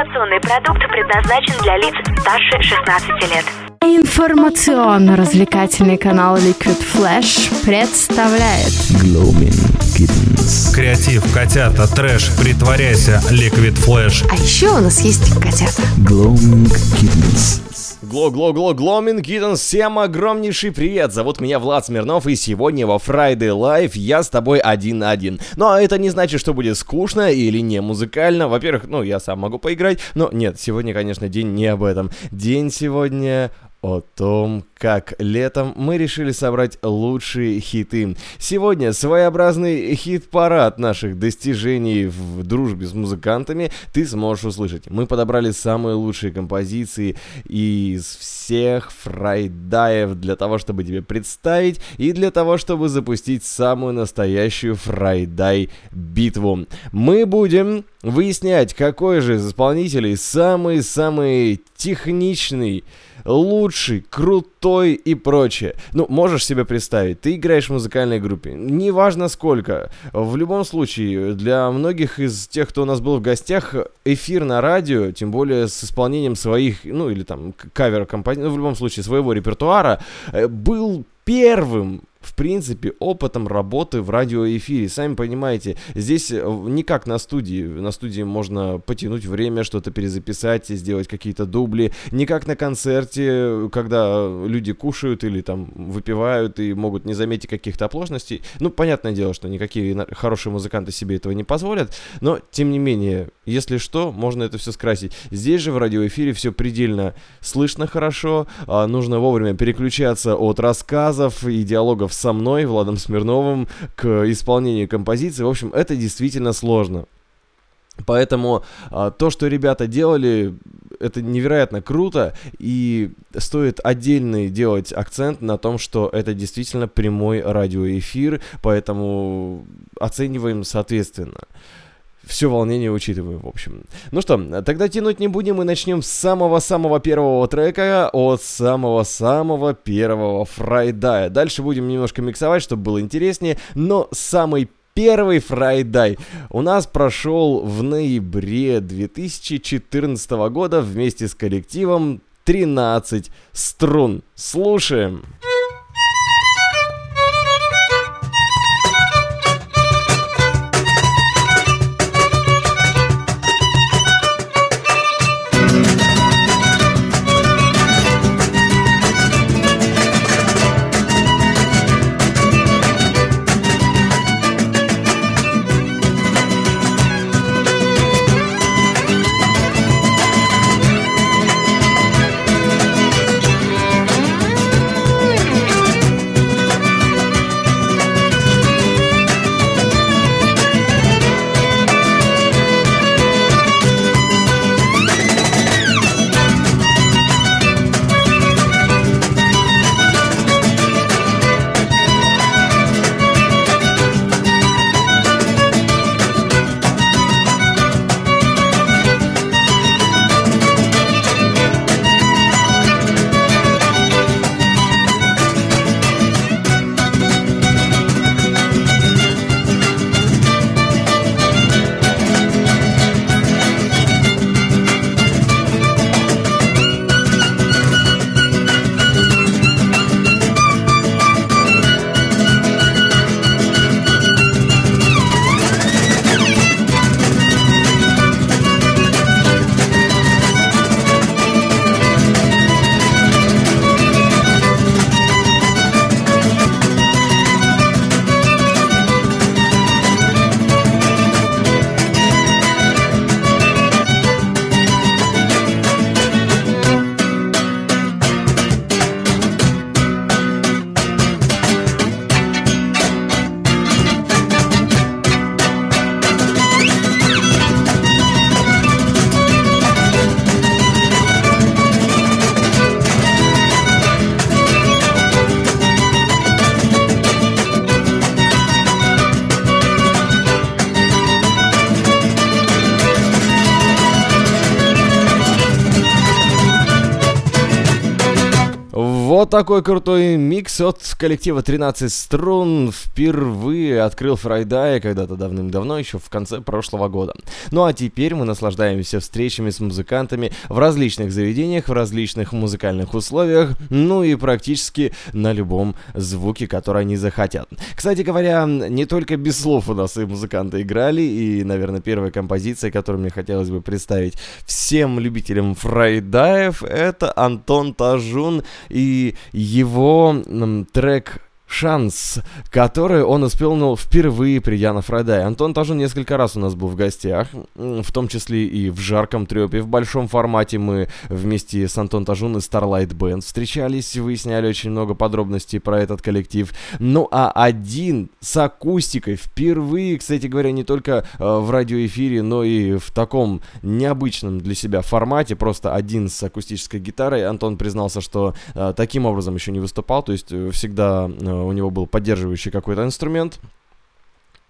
Информационный продукт предназначен для лиц старше 16 лет. Информационно-развлекательный канал Liquid Flash представляет Gloaming Kittens. Креатив, котята, трэш, притворяйся, Liquid Flash. А еще у нас есть котята. Gloaming Kittens. Гло-гло-гло, Гломин Киттен, всем огромнейший привет! Зовут меня Влад Смирнов, и сегодня во Friday Live я с тобой один на один. Но это не значит, что будет скучно или не музыкально. Во-первых, ну, я сам могу поиграть, но нет, сегодня, конечно, день не об этом. День сегодня о том, как летом мы решили собрать лучшие хиты. Сегодня своеобразный хит-парад наших достижений в дружбе с музыкантами ты сможешь услышать. Мы подобрали самые лучшие композиции из всех фрайдаев для того, чтобы тебе представить и для того, чтобы запустить самую настоящую фрайдай битву. Мы будем выяснять, какой же из исполнителей самый-самый техничный, лучший, крутой и прочее. Ну, можешь себе представить, ты играешь в музыкальной группе, неважно сколько. В любом случае, для многих из тех, кто у нас был в гостях, эфир на радио, тем более с исполнением своих, ну, или там кавер композиции, ну, в любом случае, своего репертуара, э, был первым в принципе, опытом работы в радиоэфире. Сами понимаете, здесь э, не как на студии. На студии можно потянуть время, что-то перезаписать, сделать какие-то дубли. Не как на концерте, когда люди кушают или там выпивают и могут не заметить каких-то оплошностей. Ну, понятное дело, что никакие хорошие музыканты себе этого не позволят, но, тем не менее, если что, можно это все скрасить. Здесь же в радиоэфире все предельно слышно хорошо, а нужно вовремя переключаться от рассказов и диалогов диалогов со мной, Владом Смирновым, к исполнению композиции. В общем, это действительно сложно. Поэтому а, то, что ребята делали, это невероятно круто, и стоит отдельный делать акцент на том, что это действительно прямой радиоэфир, поэтому оцениваем соответственно все волнение учитываем, в общем. Ну что, тогда тянуть не будем и начнем с самого-самого первого трека от самого-самого первого фрайдая. Дальше будем немножко миксовать, чтобы было интереснее, но самый первый фрайдай у нас прошел в ноябре 2014 года вместе с коллективом 13 струн. Слушаем. Слушаем. Такой крутой микс от коллектива 13 струн впервые открыл Фрайдая когда-то давным-давно, еще в конце прошлого года. Ну а теперь мы наслаждаемся встречами с музыкантами в различных заведениях, в различных музыкальных условиях, ну и практически на любом звуке, который они захотят. Кстати говоря, не только без слов у нас и музыканты играли, и, наверное, первая композиция, которую мне хотелось бы представить всем любителям Фрайдаев, это Антон Тажун и его трек шанс, который он исполнил впервые придя на Фрайдай. Антон тоже несколько раз у нас был в гостях, в том числе и в жарком трепе, в большом формате мы вместе с Антон Тажун и Starlight Band встречались, выясняли очень много подробностей про этот коллектив. Ну а один с акустикой впервые, кстати говоря, не только э, в радиоэфире, но и в таком необычном для себя формате, просто один с акустической гитарой. Антон признался, что э, таким образом еще не выступал, то есть э, всегда у него был поддерживающий какой-то инструмент.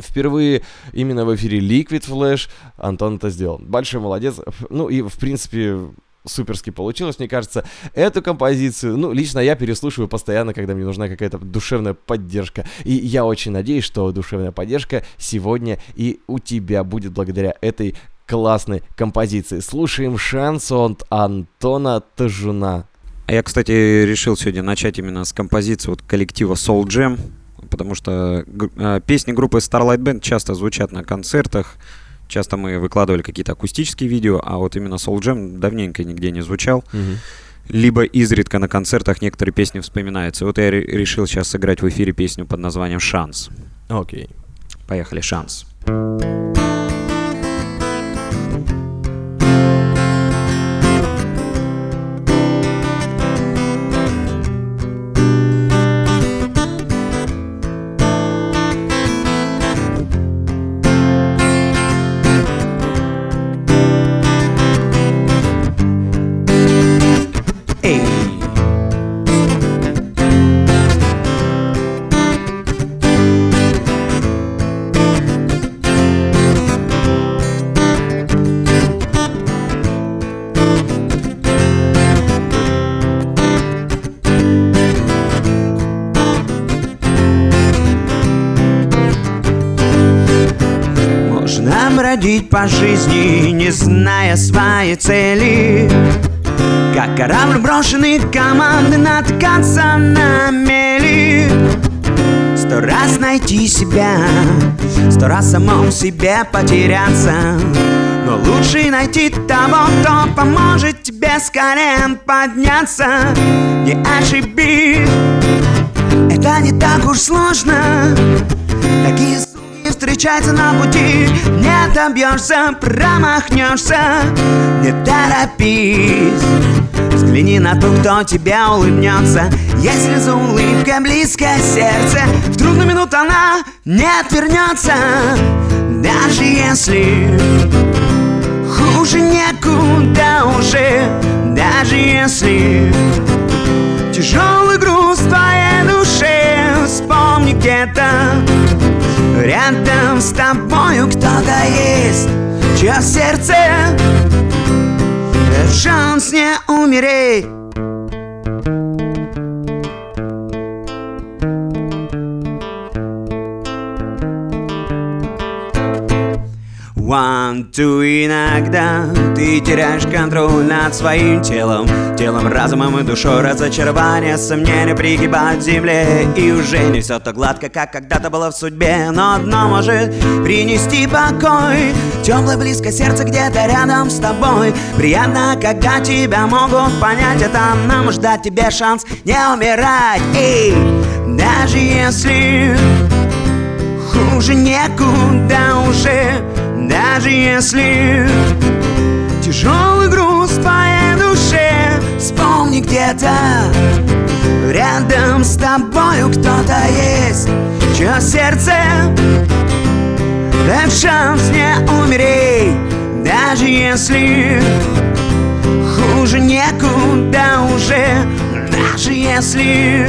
Впервые именно в эфире Liquid Flash Антон это сделал. Большой молодец. Ну и, в принципе, суперски получилось, мне кажется. Эту композицию, ну, лично я переслушиваю постоянно, когда мне нужна какая-то душевная поддержка. И я очень надеюсь, что душевная поддержка сегодня и у тебя будет благодаря этой классной композиции. Слушаем шансон Антона Тажуна. А я, кстати, решил сегодня начать именно с композиции вот коллектива Soul Jam, потому что э, песни группы Starlight Band часто звучат на концертах, часто мы выкладывали какие-то акустические видео, а вот именно Soul Jam давненько нигде не звучал. Мгм. Либо изредка на концертах некоторые песни вспоминаются. Вот я ре- решил сейчас сыграть в эфире песню под названием «Шанс». Окей. Поехали, «Шанс». Эй! Бродить по жизни, не зная своей цели. Как корабль брошенный команды натыкаться на мели Сто раз найти себя, сто раз самому себе потеряться. Но лучше найти того, кто поможет тебе с колен подняться. Не ошибись, это не так уж сложно. Такие суки встречаются на пути. Не добьешься, промахнешься Не торопись. Взгляни на ту, кто тебе улыбнется. Если за улыбкой близкое сердце В трудную минуту она не отвернется. Даже если хуже некуда уже Даже если Тяжелый груз в твоей душе. Вспомни где-то Рядом с тобою кто-то есть Чье сердце шанс не умереть One, two, иногда ты теряешь контроль над своим телом. Телом, разумом и душой разочарование, сомнения пригибают земле И уже не все так гладко, как когда-то было в судьбе. Но одно может принести покой. Теплое близко сердце где-то рядом с тобой. Приятно, когда тебя могут понять. Это нам может дать тебе шанс не умирать. Эй, даже если хуже некуда уже Даже если тяжелый груз в твоей душе Вспомни где-то рядом с тобою кто-то есть Чье сердце дает шанс не умереть. Даже если хуже некуда уже Даже если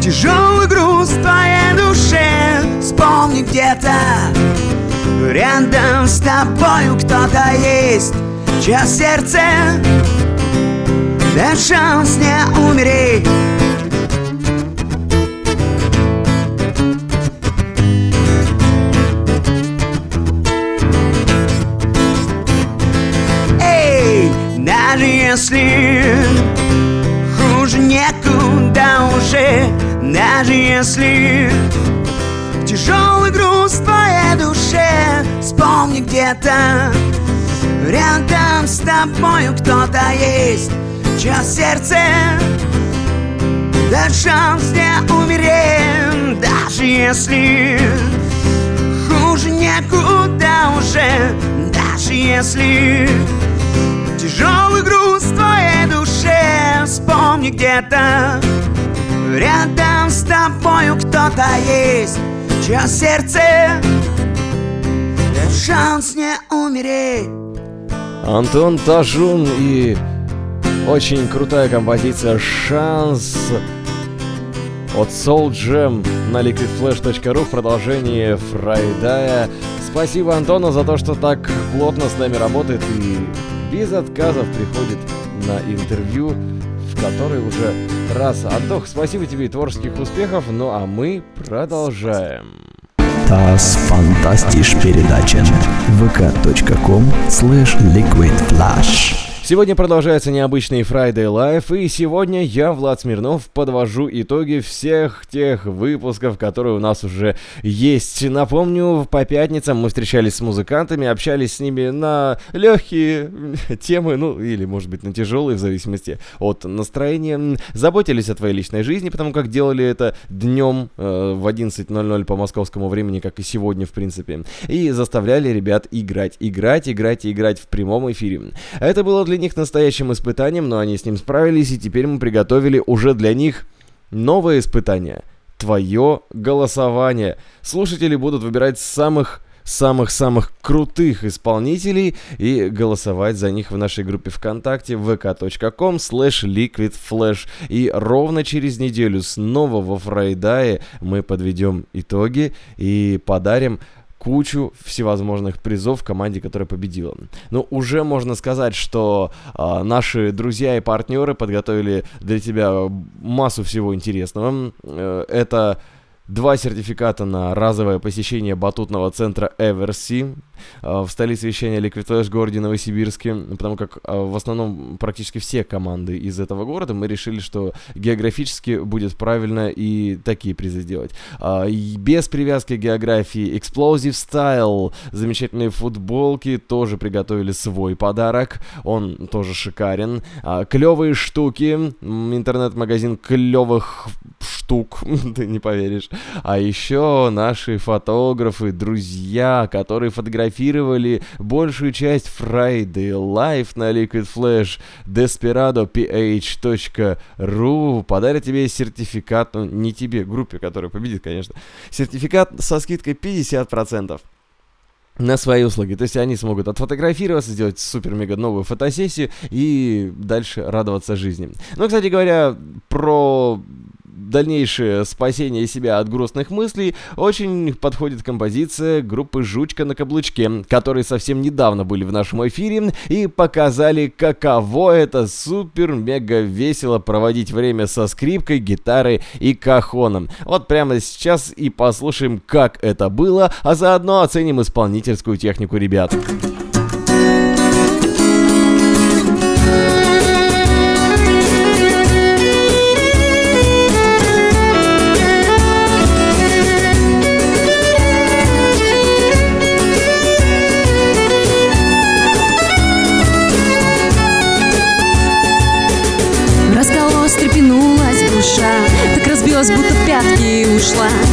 Тяжелый груз в твоей душе Вспомни где-то Рядом с тобою кто-то есть Чье сердце Да шанс не умереть. Эй, даже если хуже некуда уже Даже если тяжелый груз в Вспомни где-то. Рядом с тобою кто-то есть Чье сердце да шанс не умереть. Даже если хуже некуда уже Даже если Тяжелый груз в твоей душе Вспомни где-то. Рядом с тобою кто-то есть Чье сердце Дает шанс не умереть Антон Тажун и очень крутая композиция «Шанс» от Soul Jam на liquidflash.ru в продолжении Фрайдая. Спасибо Антону за то, что так плотно с нами работает и без отказов приходит на интервью, в который уже раз. Антох, спасибо тебе и творческих успехов, ну а мы продолжаем. Das Fantastisch передача vk.com slash liquidflash Сегодня продолжается необычный Friday Live, и сегодня я, Влад Смирнов, подвожу итоги всех тех выпусков, которые у нас уже есть. Напомню, по пятницам мы встречались с музыкантами, общались с ними на легкие темы, ну, или, может быть, на тяжелые, в зависимости от настроения. Заботились о твоей личной жизни, потому как делали это днем э, в 11.00 по московскому времени, как и сегодня, в принципе. И заставляли ребят играть, играть, играть и играть в прямом эфире. Это было для них настоящим испытанием, но они с ним справились, и теперь мы приготовили уже для них новое испытание. Твое голосование. Слушатели будут выбирать самых самых-самых крутых исполнителей и голосовать за них в нашей группе ВКонтакте vk.com slash liquidflash. И ровно через неделю снова во Фрайдае мы подведем итоги и подарим кучу всевозможных призов команде, которая победила. Но уже можно сказать, что э, наши друзья и партнеры подготовили для тебя массу всего интересного. Э, это два сертификата на разовое посещение батутного центра Эверси в столице вещания Liquid Flash городе Новосибирске, потому как а, в основном практически все команды из этого города мы решили, что географически будет правильно и такие призы сделать. А, без привязки к географии Explosive Style, замечательные футболки, тоже приготовили свой подарок, он тоже шикарен. А, клевые штуки, интернет-магазин клевых штук, ты не поверишь. А еще наши фотографы, друзья, которые фотографировали большую часть Friday Live на Liquid Flash, desperadoph.ru подарят тебе сертификат, ну не тебе, группе, которая победит, конечно, сертификат со скидкой 50% на свои услуги. То есть они смогут отфотографироваться, сделать супер-мега новую фотосессию и дальше радоваться жизни. Ну, кстати говоря, про дальнейшее спасение себя от грустных мыслей очень подходит композиция группы «Жучка на каблучке», которые совсем недавно были в нашем эфире и показали, каково это супер-мега весело проводить время со скрипкой, гитарой и кахоном. Вот прямо сейчас и послушаем, как это было, а заодно оценим исполнительскую технику ребят. разбилась, ушла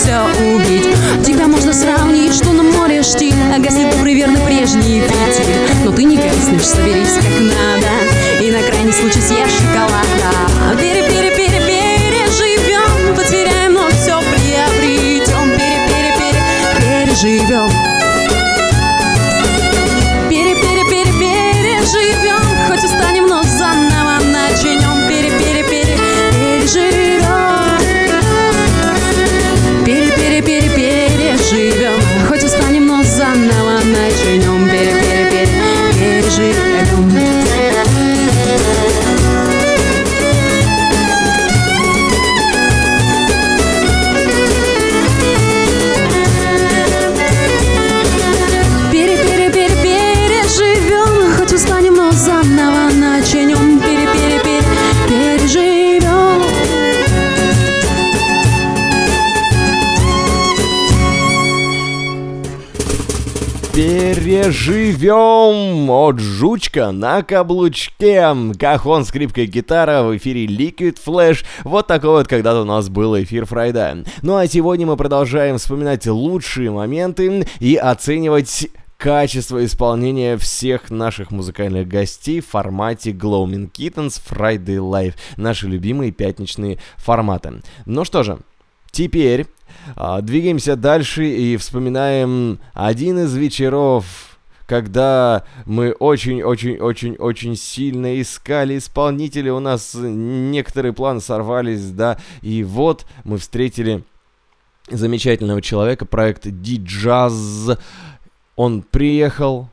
все убить. Тебя можно сравнить, что на море штиль А гаснет добрый верный прежний петель Но ты не гаснешь, соберись как надо И на крайний случай съешь шоколада. Пере-пере-пере переживем Потеряем, но все приобретем Пере-пере-пере переживем Пере-пере-пере-переживем Хоть устанем, но заново начнем Пере-пере-пере переживем Переживем от жучка на каблучке. Кахон, скрипка и гитара в эфире Liquid Flash. Вот такой вот когда-то у нас был эфир Фрайда. Ну а сегодня мы продолжаем вспоминать лучшие моменты и оценивать качество исполнения всех наших музыкальных гостей в формате Gloaming Kittens Friday Live. Наши любимые пятничные форматы. Ну что же, теперь а, двигаемся дальше и вспоминаем один из вечеров, когда мы очень-очень-очень-очень сильно искали исполнителя, у нас некоторые планы сорвались, да, и вот мы встретили замечательного человека, проект D-Jazz, он приехал,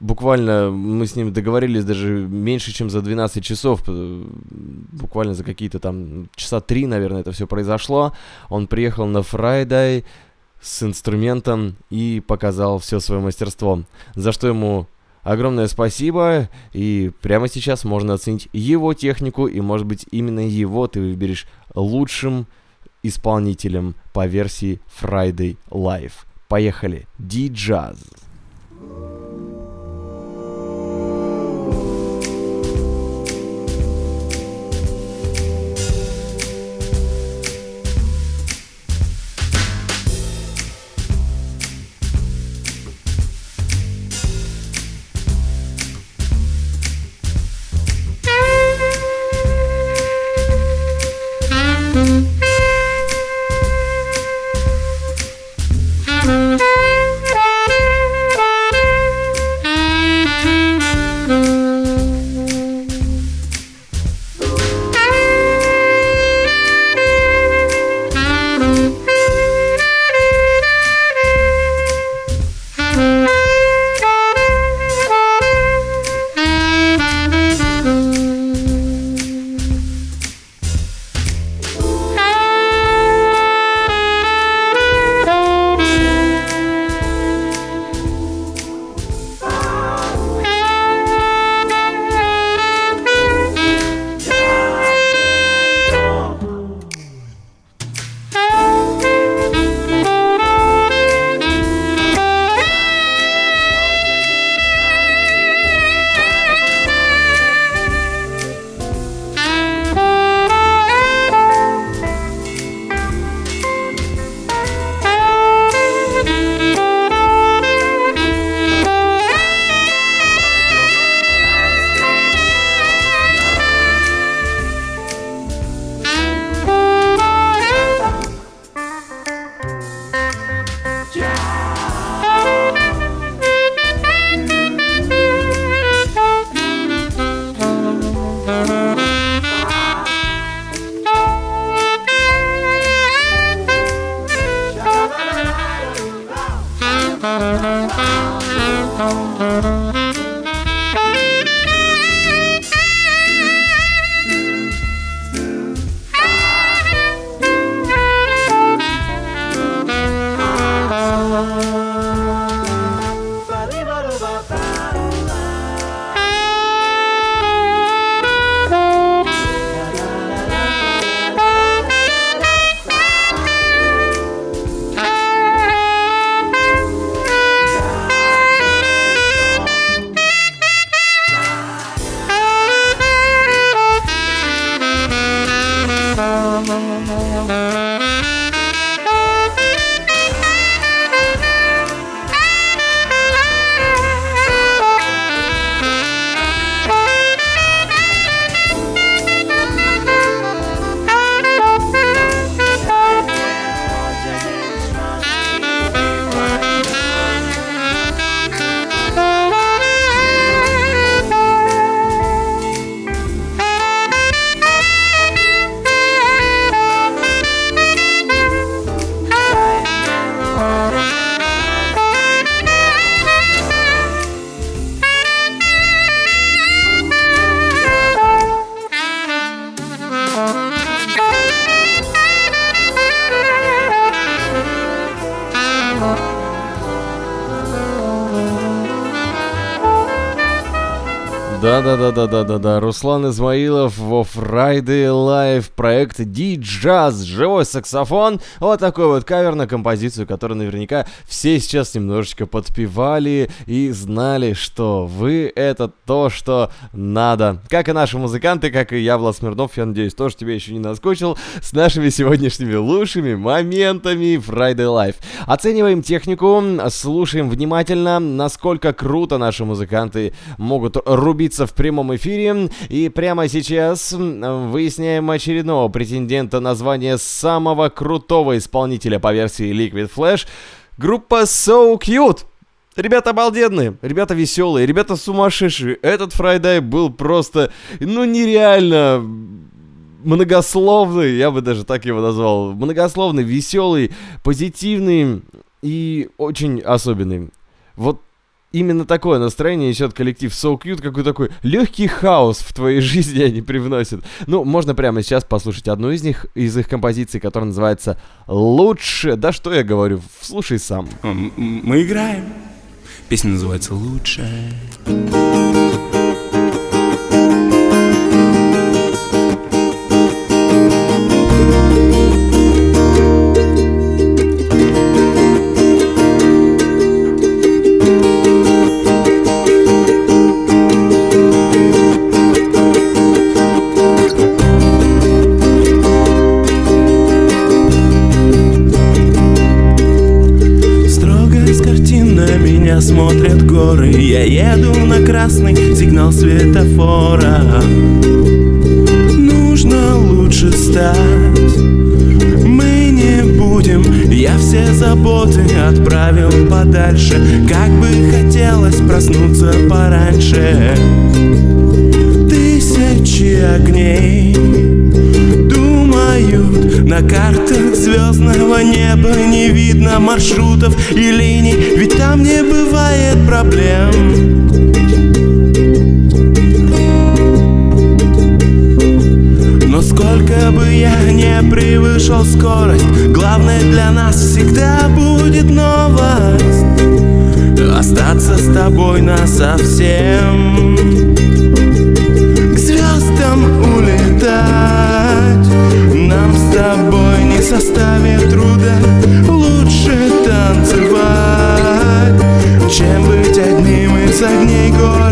буквально мы с ним договорились даже меньше, чем за 12 часов, э, буквально за какие-то там часа три, наверное, это все произошло. Он приехал на Friday с инструментом и показал все свое мастерство, за что ему огромное спасибо, и прямо сейчас можно оценить его технику, и может быть именно его ты выберешь лучшим исполнителем по версии Friday Live. Поехали. D-Jazz. Да-да-да-да-да-да-да. Руслан Измаилов во Friday Live проект D-Jazz. Живой саксофон. Вот такой вот кавер на композицию, которую наверняка все сейчас немножечко подпевали и знали, что вы это то, что надо. Как и наши музыканты, как и я, Влад Смирнов, я надеюсь, тоже тебе еще не наскучил, с нашими сегодняшними лучшими моментами Friday Live. Оцениваем технику, слушаем внимательно, насколько круто наши музыканты могут рубить находиться в прямом эфире. И прямо сейчас выясняем очередного претендента на звание самого крутого исполнителя по версии Liquid Flash. Группа So Cute. Ребята обалденные, ребята веселые, ребята сумасшедшие. Этот Фрайдай был просто, ну, нереально многословный, я бы даже так его назвал. Многословный, веселый, позитивный и очень особенный. Вот именно такое настроение несет коллектив So Cute, какой такой легкий хаос в твоей жизни они привносят. Ну, можно прямо сейчас послушать одну из них, из их композиций, которая называется «Лучше». Да что я говорю, слушай сам. Мы играем. Песня называется «Лучше». Красный сигнал светофора. Нужно лучше стать. Мы не будем Я все заботы отправил подальше. Как бы хотелось проснуться пораньше. Тысячи огней Думают на картах звездного неба Не видно маршрутов и линий Ведь там не бывает проблем сколько бы я не превышал скорость. Главное для нас всегда будет новость. Остаться с тобой на совсем К звездам улетать. Нам с тобой не составит труда Лучше танцевать. Чем быть одним из огней города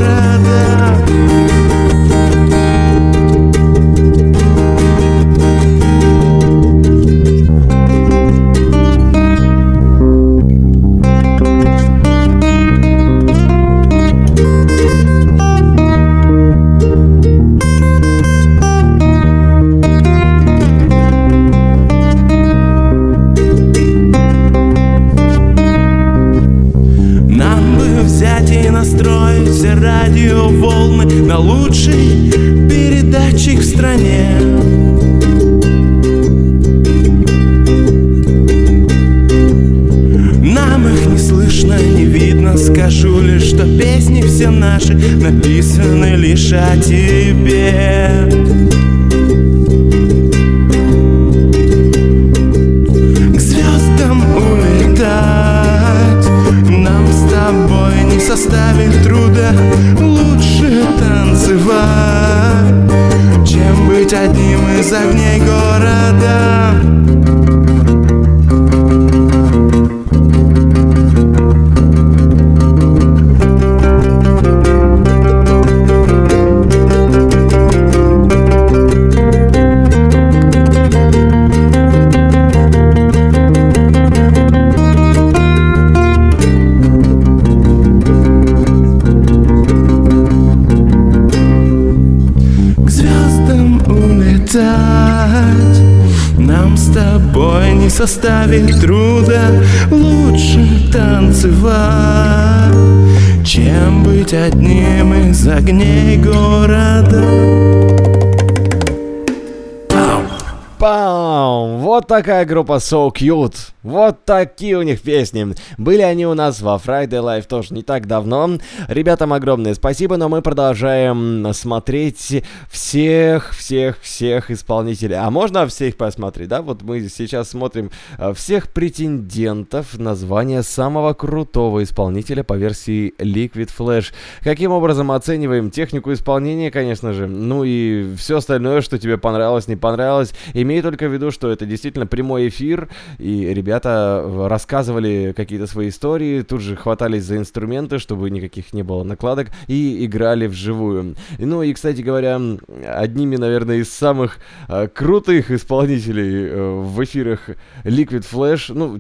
такая группа So Cute. Вот такие у них песни. Были они у нас во Friday Live тоже не так давно. Ребятам огромное спасибо, но мы продолжаем смотреть всех, всех, всех исполнителей. А можно всех посмотреть, да? Вот мы сейчас смотрим э, всех претендентов на звание самого крутого исполнителя по версии Liquid Flash. Каким образом оцениваем технику исполнения, конечно же. Ну и все остальное, что тебе понравилось, не понравилось. Имей только в виду, что это действительно прямой эфир, и ребята ребята рассказывали какие-то свои истории, тут же хватались за инструменты, чтобы никаких не было накладок, и играли вживую. Ну и, кстати говоря, одними, наверное, из самых э, крутых исполнителей э, в эфирах Liquid Flash, ну,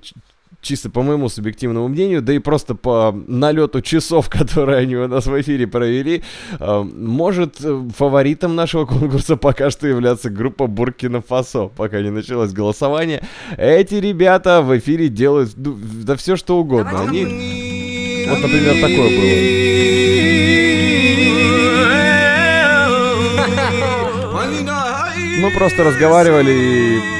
чисто по моему субъективному мнению, да и просто по налету часов, которые они у нас в эфире провели, э, может э, фаворитом нашего конкурса пока что являться группа Буркина Фасо, пока не началось голосование. Эти ребята в эфире делают ну, да все что угодно. Они... Вот, например, такое было. Мы просто разговаривали и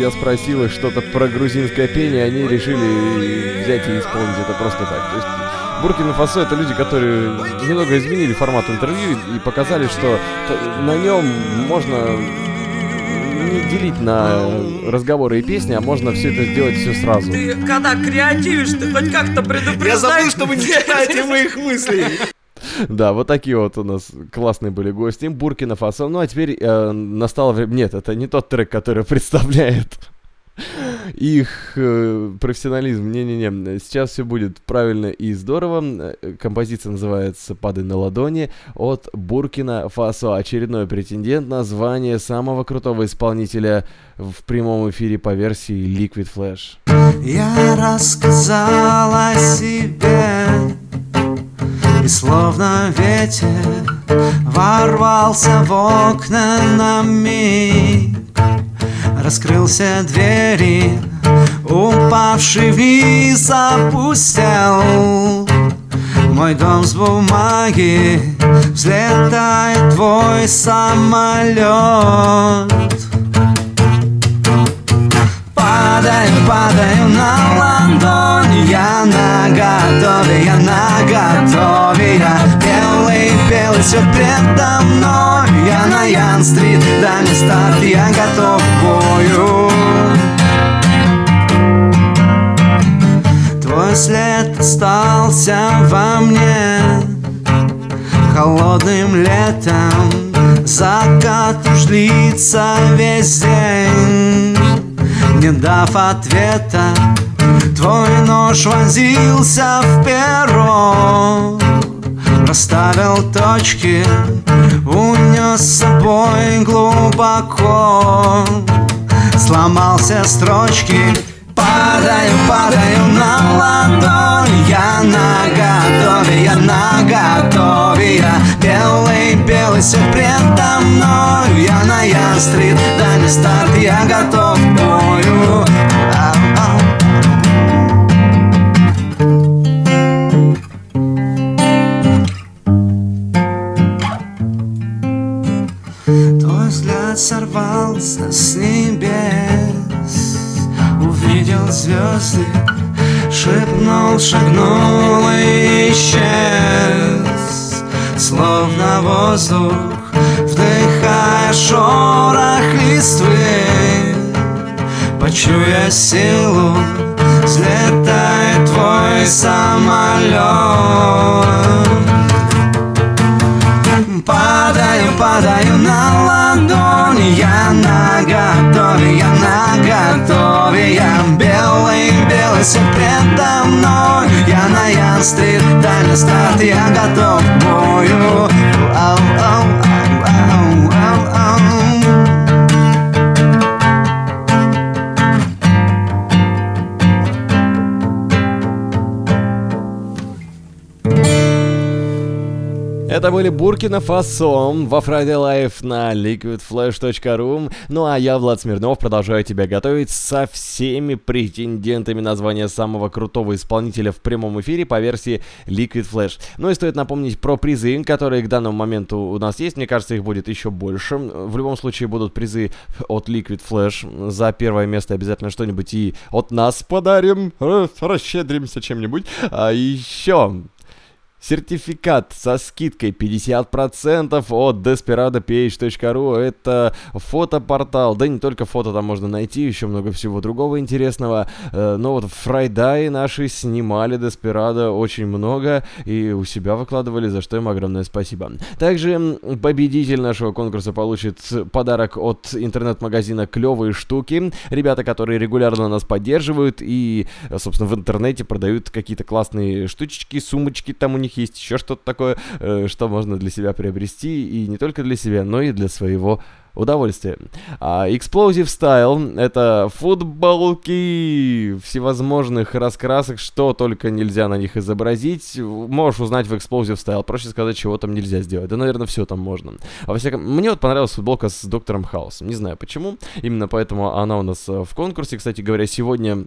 я спросил их что-то про грузинское пение, они решили взять и исполнить это просто так. То есть Буркина Фасо это люди, которые немного изменили формат интервью и показали, что на нем можно не делить на разговоры и песни, а можно все это сделать все сразу. Ты когда креативишь, ты хоть как-то предупреждаешь. Я забыл, что вы не читаете моих мыслей. Да, вот такие вот у нас классные были гости. Буркина Фасо. Ну а теперь э, настало время... Нет, это не тот трек, который представляет их э, профессионализм. Не-не-не, сейчас все будет правильно и здорово. Композиция называется «Падай на ладони» от Буркина Фасо. Очередной претендент на звание самого крутого исполнителя в прямом эфире по версии Liquid Flash. Я рассказала себе и словно ветер ворвался в окна на миг. Раскрылся двери, упавший вниз опустел. Мой дом с бумаги, взлетает твой самолет. Падаю, падаю на ладонь Я на готове, я на готове. Я белый, белый, все предо мной. Я на Ян-стрит, дальний старт Я готов к бою. Твой след остался во мне Холодным летом. Закат уж длится весь день. Не дав ответа Твой нож вонзился в перо Расставил точки Унес с собой глубоко. Сломался строчки Падаю, падаю на ладонь. Я на готове, я на готове. Я белый, белый все предо мной. Я на Ястрит, дальний старт Я готов бою сорвался с небес. Увидел звезды, шепнул, шагнул и исчез. Словно воздух, вдыхая шорох листвы. Почуя силу, взлетает твой самолет. Падаю, падаю на ладони Я на все предо мной Я на Ян-стрит, дальний старт Я готов к бою. Ау, Это были Буркина Фасо во Friday Life на liquidflash.ru. Ну а я, Влад Смирнов, продолжаю тебя готовить со всеми претендентами на звание самого крутого исполнителя в прямом эфире по версии Liquid Flash. Ну и стоит напомнить про призы, которые к данному моменту у нас есть. Мне кажется, их будет еще больше. В любом случае будут призы от Liquid Flash. За первое место обязательно что-нибудь и от нас подарим. Расщедримся чем-нибудь. А еще Сертификат со скидкой 50% от desperadoph.ru Это фотопортал, да не только фото там можно найти, еще много всего другого интересного. Э, но вот Фрайдай наши снимали Desperado очень много и у себя выкладывали, за что им огромное спасибо. Также победитель нашего конкурса получит подарок от интернет-магазина «Клевые штуки». Ребята, которые регулярно нас поддерживают и, собственно, в интернете продают какие-то классные штучки, сумочки там у них них есть еще что-то такое, э, что можно для себя приобрести, и не только для себя, но и для своего удовольствия. А Explosive Style — это футболки всевозможных раскрасок, что только нельзя на них изобразить. Можешь узнать в Explosive Style, проще сказать, чего там нельзя сделать. Да, наверное, все там можно. А во всяком... Мне вот понравилась футболка с Доктором Хаусом. Не знаю почему. Именно поэтому она у нас э, в конкурсе. Кстати говоря, сегодня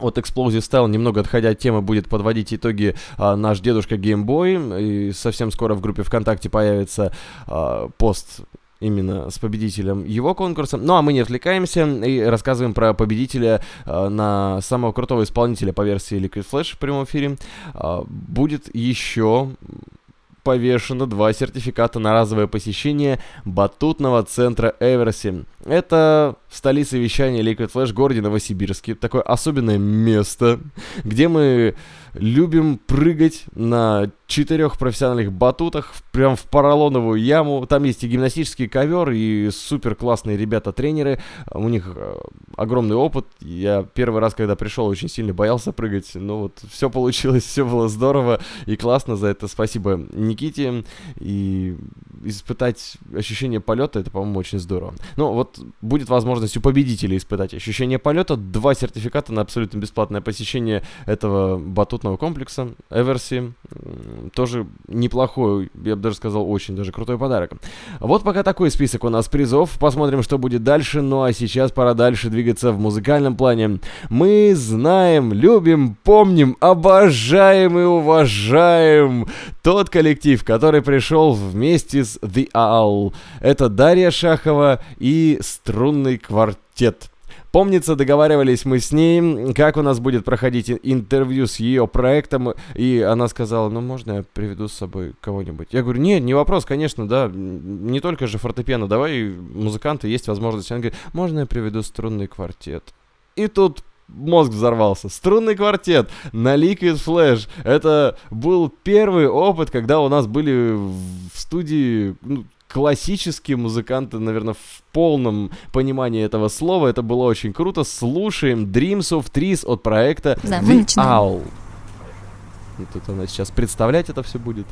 от Explosive Style, немного отходя от темы, будет подводить итоги а, наш дедушка Геймбой. И совсем скоро в группе ВКонтакте появится а, пост именно с победителем его конкурса. Ну а мы не отвлекаемся и рассказываем про победителя э, на самого крутого исполнителя по версии Liquid Flash в прямом эфире. Э, будет еще повешено два сертификата на разовое посещение батутного центра Эверси. Это столица вещания Liquid Flash, городе Новосибирске. Такое особенное место, где мы любим прыгать на четырех профессиональных батутах, прям в поролоновую яму. Там есть и гимнастический ковер, и супер классные ребята-тренеры. У них э, огромный опыт. Я первый раз, когда пришел, очень сильно боялся прыгать. Но вот все получилось, все было здорово и классно. За это спасибо Никите. И испытать ощущение полета, это, по-моему, очень здорово. Ну, вот будет возможность у победителей испытать ощущение полета. Два сертификата на абсолютно бесплатное посещение этого батутного комплекса Эверси. Тоже неплохой, я бы даже сказал, очень даже крутой подарок. Вот пока такой список у нас призов. Посмотрим, что будет дальше. Ну, а сейчас пора дальше двигаться в музыкальном плане. Мы знаем, любим, помним, обожаем и уважаем тот коллектив, который пришел вместе из The Owl. Это Дарья Шахова и струнный квартет. Помнится, договаривались мы с ней, как у нас будет проходить интервью с ее проектом, и она сказала, ну можно я приведу с собой кого-нибудь? Я говорю, нет, не вопрос, конечно, да, не только же фортепиано, давай музыканты, есть возможность. Она говорит, можно я приведу струнный квартет? И тут мозг взорвался. Струнный квартет на Liquid Flash. Это был первый опыт, когда у нас были в студии ну, классические музыканты, наверное, в полном понимании этого слова. Это было очень круто. Слушаем Dreams of Trees от проекта да, The Owl. И тут она сейчас представлять это все будет.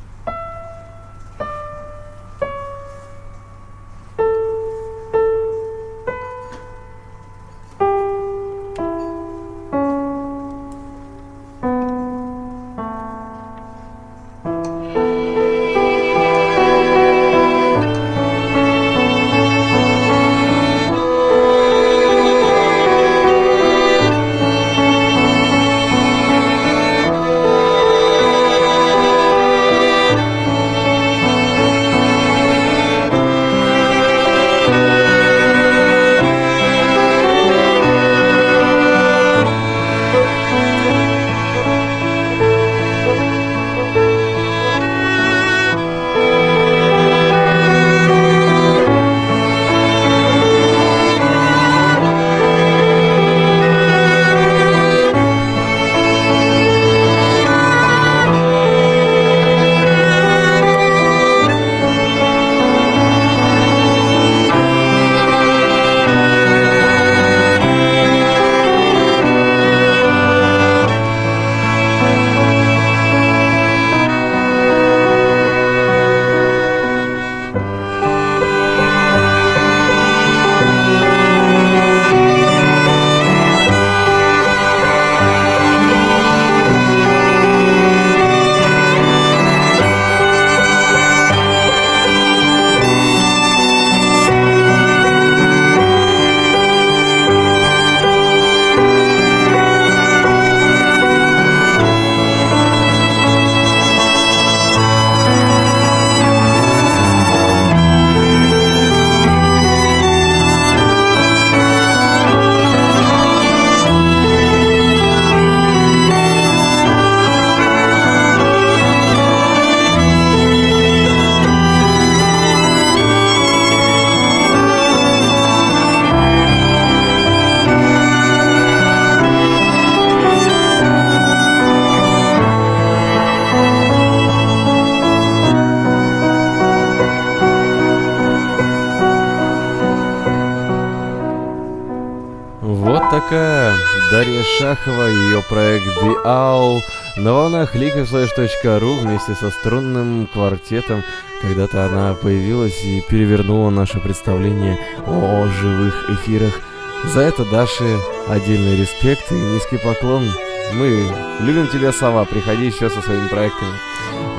Такая Дарья Шахова ее проект The Owl на волнах liquidflash.ru вместе со струнным квартетом. Когда-то она появилась и перевернула наше представление о живых эфирах. За это Даше отдельный респект и низкий поклон. Мы любим тебя, Сова, приходи еще со своими проектами.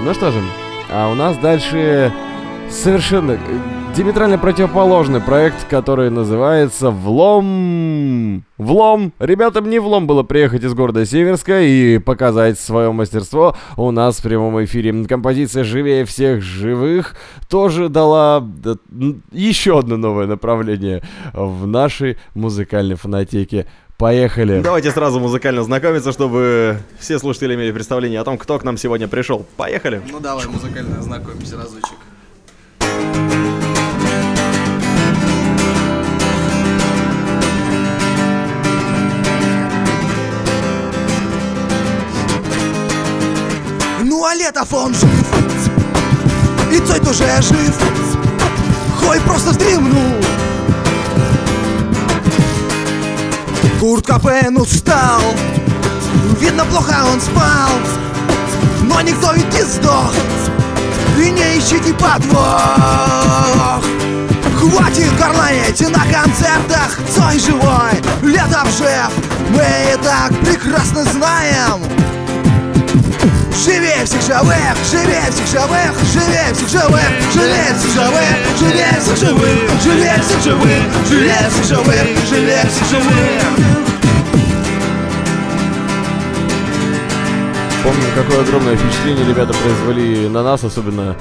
Ну что же, а у нас дальше совершенно диаметрально противоположный проект, который называется «Влом». Влом. Ребятам не влом было приехать из города Северска и показать свое мастерство. У нас в прямом эфире композиция «Живее всех живых» тоже дала еще одно новое направление в нашей музыкальной фонотеке. Поехали. Давайте сразу музыкально знакомиться, чтобы все слушатели имели представление о том, кто к нам сегодня пришел. Поехали. Ну давай музыкально знакомимся разочек. Ну а Летов он жив. И Цой тоже жив. Хой просто вздремнул Курт Копен устал Видно, плохо он спал. Но никто ведь не сдох. И не ищите подвох. Хватит горланить на концертах. Цой живой, Летов жив. Мы и так прекрасно знаем Живее всех живых, живее всех живых, живее всех живых, живее всех живых, живее всех живых, живее всех живых, живее всех живых, живее всех живых. Помню, какое огромное впечатление ребята произвели на нас, особенно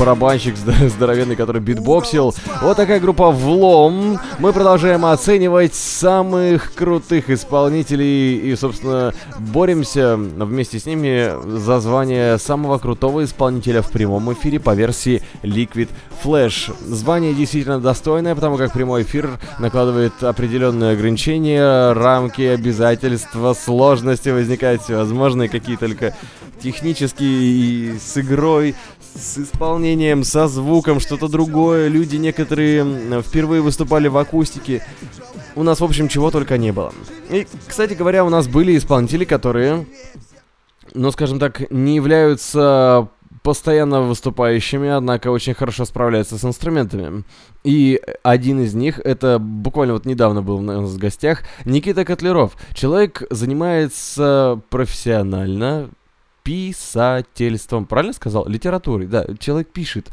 барабанщик здоровенный, который битбоксил. Вот такая группа «Влом». Мы продолжаем оценивать самых крутых исполнителей и, собственно, боремся вместе с ними за звание самого крутого исполнителя в прямом эфире по версии Liquid Flash. Звание действительно достойное, потому как прямой эфир накладывает определенные ограничения, рамки, обязательства, сложности возникают всевозможные, какие только технические и с игрой, с исполнением, со звуком, что-то другое. Люди некоторые впервые выступали в акустике. У нас, в общем, чего только не было. И, кстати говоря, у нас были исполнители, которые, ну, скажем так, не являются постоянно выступающими, однако очень хорошо справляются с инструментами. И один из них, это буквально вот недавно был у нас в гостях, Никита Котлеров. Человек занимается профессионально, писательством, правильно сказал? Литературой, да, человек пишет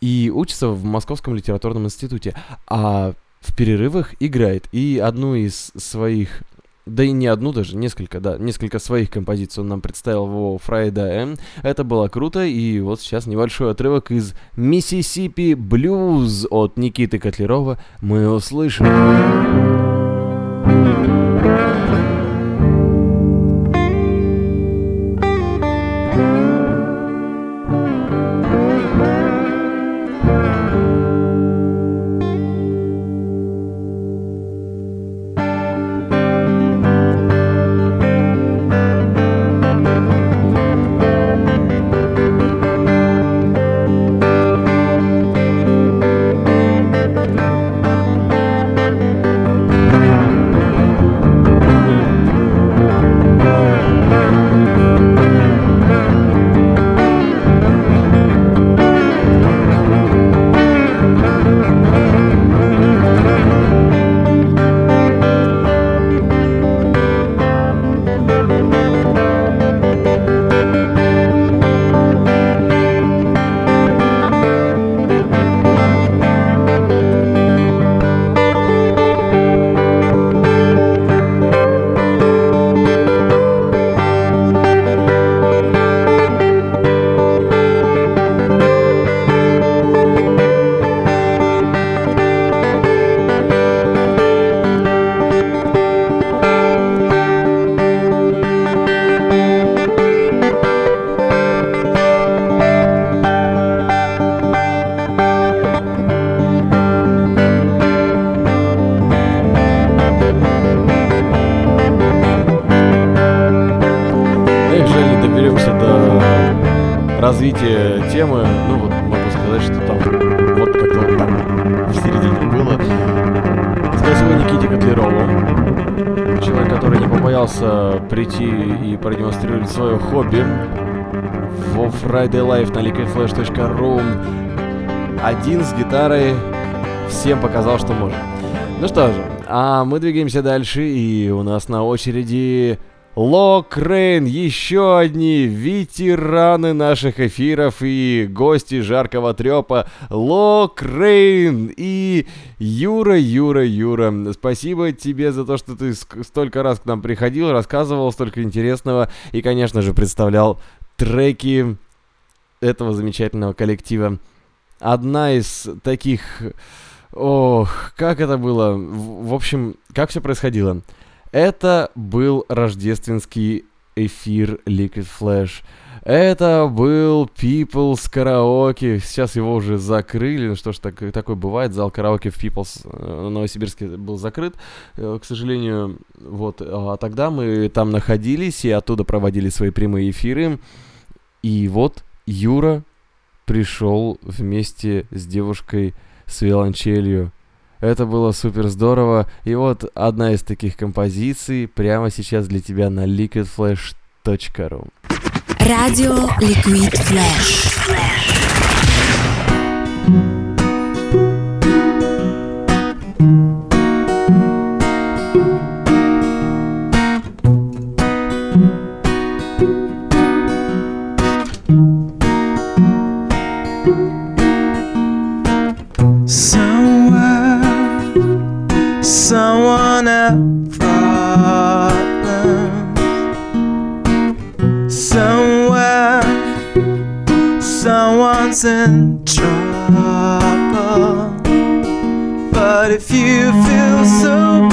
и учится в Московском литературном институте, а в перерывах играет. И одну из своих да и не одну даже, несколько, да, несколько своих композиций он нам представил в Friday. Это было круто, и вот сейчас небольшой отрывок из Миссисипи Блюз от Никиты Котлерова мы услышим. Продемонстрировать свое хобби во Friday Life на liquidflash.ru. Один с гитарой всем показал, что может. Ну что же, а мы двигаемся дальше, и у нас на очереди Локрейн, еще одни ветераны наших эфиров и гости жаркого трепа. Локрейн и Юра, Юра, Юра. Спасибо тебе за то, что ты столько раз к нам приходил, рассказывал столько интересного и, конечно же, представлял треки этого замечательного коллектива. Одна из таких... Ох, как это было? В, в общем, как все происходило? Это был рождественский эфир Liquid Flash. Это был People's Karaoke. Сейчас его уже закрыли. Ну что ж, так, такое бывает. Зал караоке в People's в Новосибирске был закрыт, э, к сожалению. Вот. А тогда мы там находились и оттуда проводили свои прямые эфиры. И вот Юра пришел вместе с девушкой с виолончелью. Это было супер здорово. И вот одна из таких композиций прямо сейчас для тебя на liquidflash.ru. Радио Liquid Flash. Someone have problems somewhere someone's in trouble. But if you feel so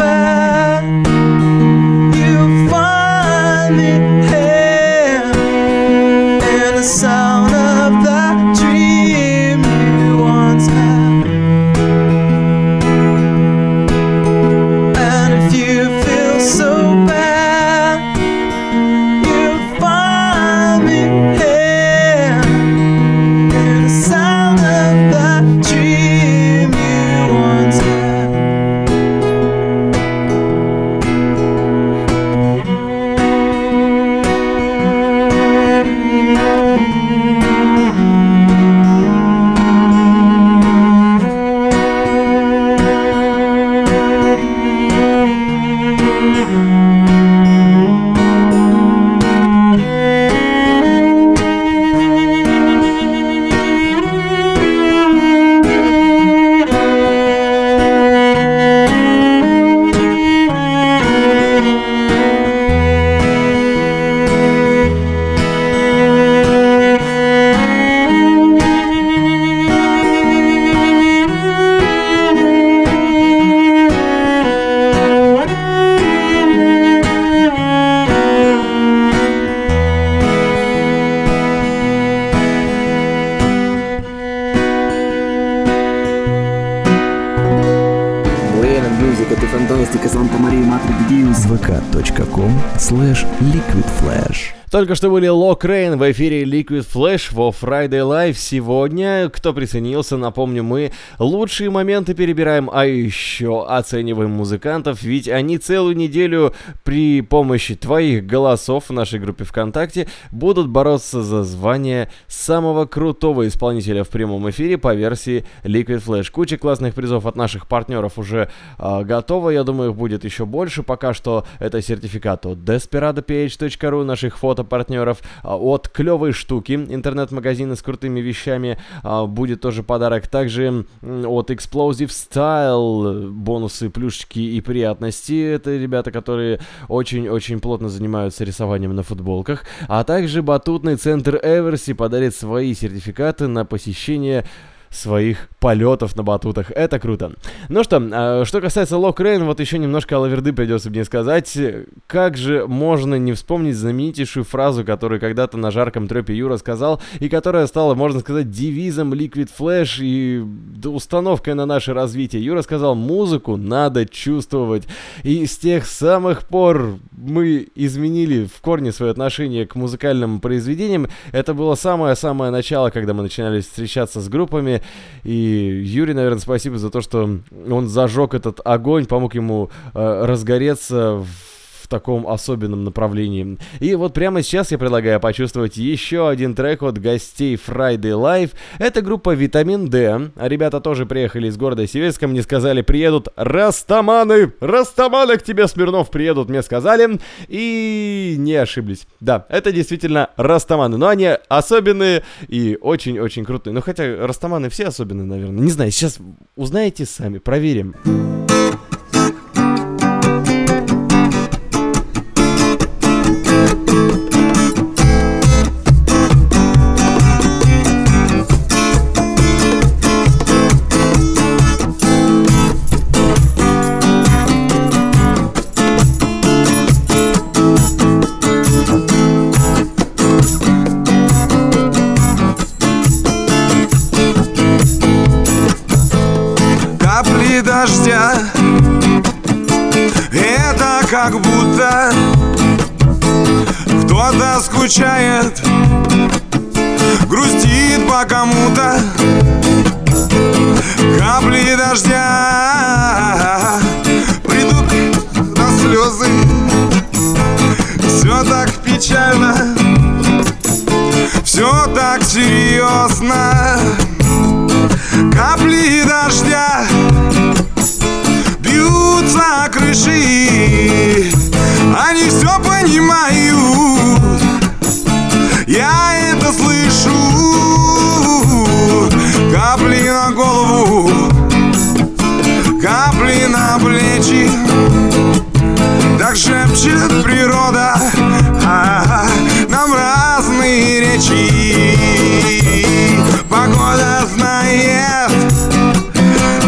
Только что были Лок Рейн в эфире Liquid Flash во Friday Live. Сегодня, кто присоединился, напомню, мы лучшие моменты перебираем, а еще оцениваем музыкантов, ведь они целую неделю при помощи твоих голосов в нашей группе ВКонтакте будут бороться за звание самого крутого исполнителя в прямом эфире по версии Liquid Flash. Куча классных призов от наших партнеров уже а, готова, я думаю, их будет еще больше. Пока что это сертификат от desperadoph.ru, наших фотопартнеров, а, от клевой штуки, интернет-магазина с крутыми вещами, а, будет тоже подарок. Также от Explosive Style бонусы, плюшечки и приятности. Это ребята, которые очень-очень плотно занимаются рисованием на футболках. А также батутный центр Эверси подарит свои сертификаты на посещение своих полетов на батутах. Это круто. Ну что, а, что касается Лок Рейн, вот еще немножко лаверды придется мне сказать. Как же можно не вспомнить знаменитейшую фразу, которую когда-то на жарком тропе Юра сказал, и которая стала, можно сказать, девизом Liquid Flash и установкой на наше развитие. Юра сказал, музыку надо чувствовать. И с тех самых пор мы изменили в корне свое отношение к музыкальным произведениям. Это было самое-самое начало, когда мы начинали встречаться с группами. И Юрий, наверное, спасибо за то, что он зажег этот огонь, помог ему э, разгореться в в таком особенном направлении. И вот прямо сейчас я предлагаю почувствовать еще один трек от гостей Friday Live. Это группа Витамин D. Ребята тоже приехали из города Северска. Мне сказали, приедут Растаманы. Растаманы к тебе, Смирнов, приедут, мне сказали. И не ошиблись. Да, это действительно Растаманы. Но они особенные и очень-очень крутые. Ну хотя Растаманы все особенные, наверное. Не знаю, сейчас узнаете сами, проверим. Капли скучает Грустит по кому-то. Капли дождя Придут на слезы. Все так печально Все так серьезно Капли дождя Бьются крыши. Они все понимают Капли на голову Капли на плечи. Так шепчет природа а, Нам разные речи. Погода знает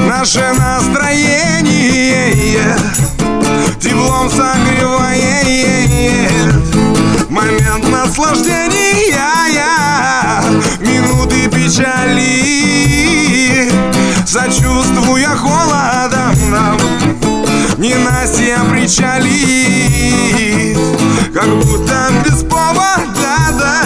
Наше настроение. Теплом согревает Момент наслаждения. Минуты печали Сочувствуя холодом нам Ненастья причалит Как будто без повода, да,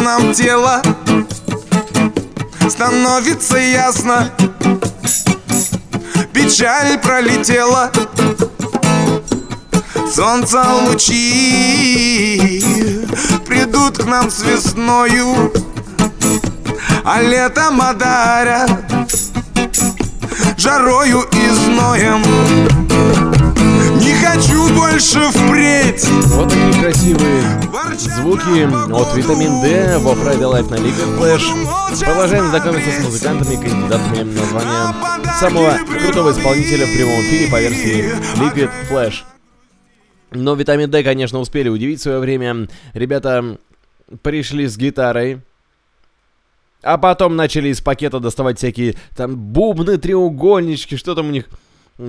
нам тело Становится ясно. Печаль пролетела Солнце лучи Придут к нам с весною А летом одарят Жарою и зноем хочу больше впредь Вот такие красивые звуки от Витамин D во Friday Life на Liquid Flash. Продолжаем знакомиться с музыкантами и кандидатами на звание самого крутого исполнителя в прямом эфире по версии Liquid Flash. Но Витамин D, конечно, успели удивить в свое время. Ребята пришли с гитарой, а потом начали из пакета доставать всякие там бубны, треугольнички, что там у них,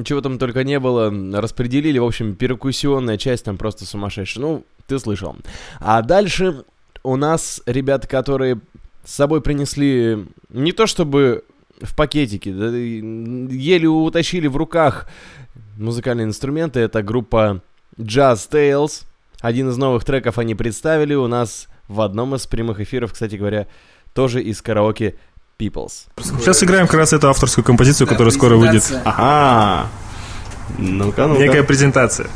чего там только не было. Распределили, в общем, перкуссионная часть там просто сумасшедшая. Ну, ты слышал. А дальше у нас ребята, которые с собой принесли не то чтобы в пакетике, да, еле утащили в руках музыкальные инструменты. Это группа Jazz Tales. Один из новых треков они представили у нас в одном из прямых эфиров, кстати говоря, тоже из караоке Peoples. Сейчас играем как раз эту авторскую композицию, Да, которая скоро выйдет. Ага. Ну-ка, ну-ка. Некая презентация.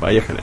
Поехали.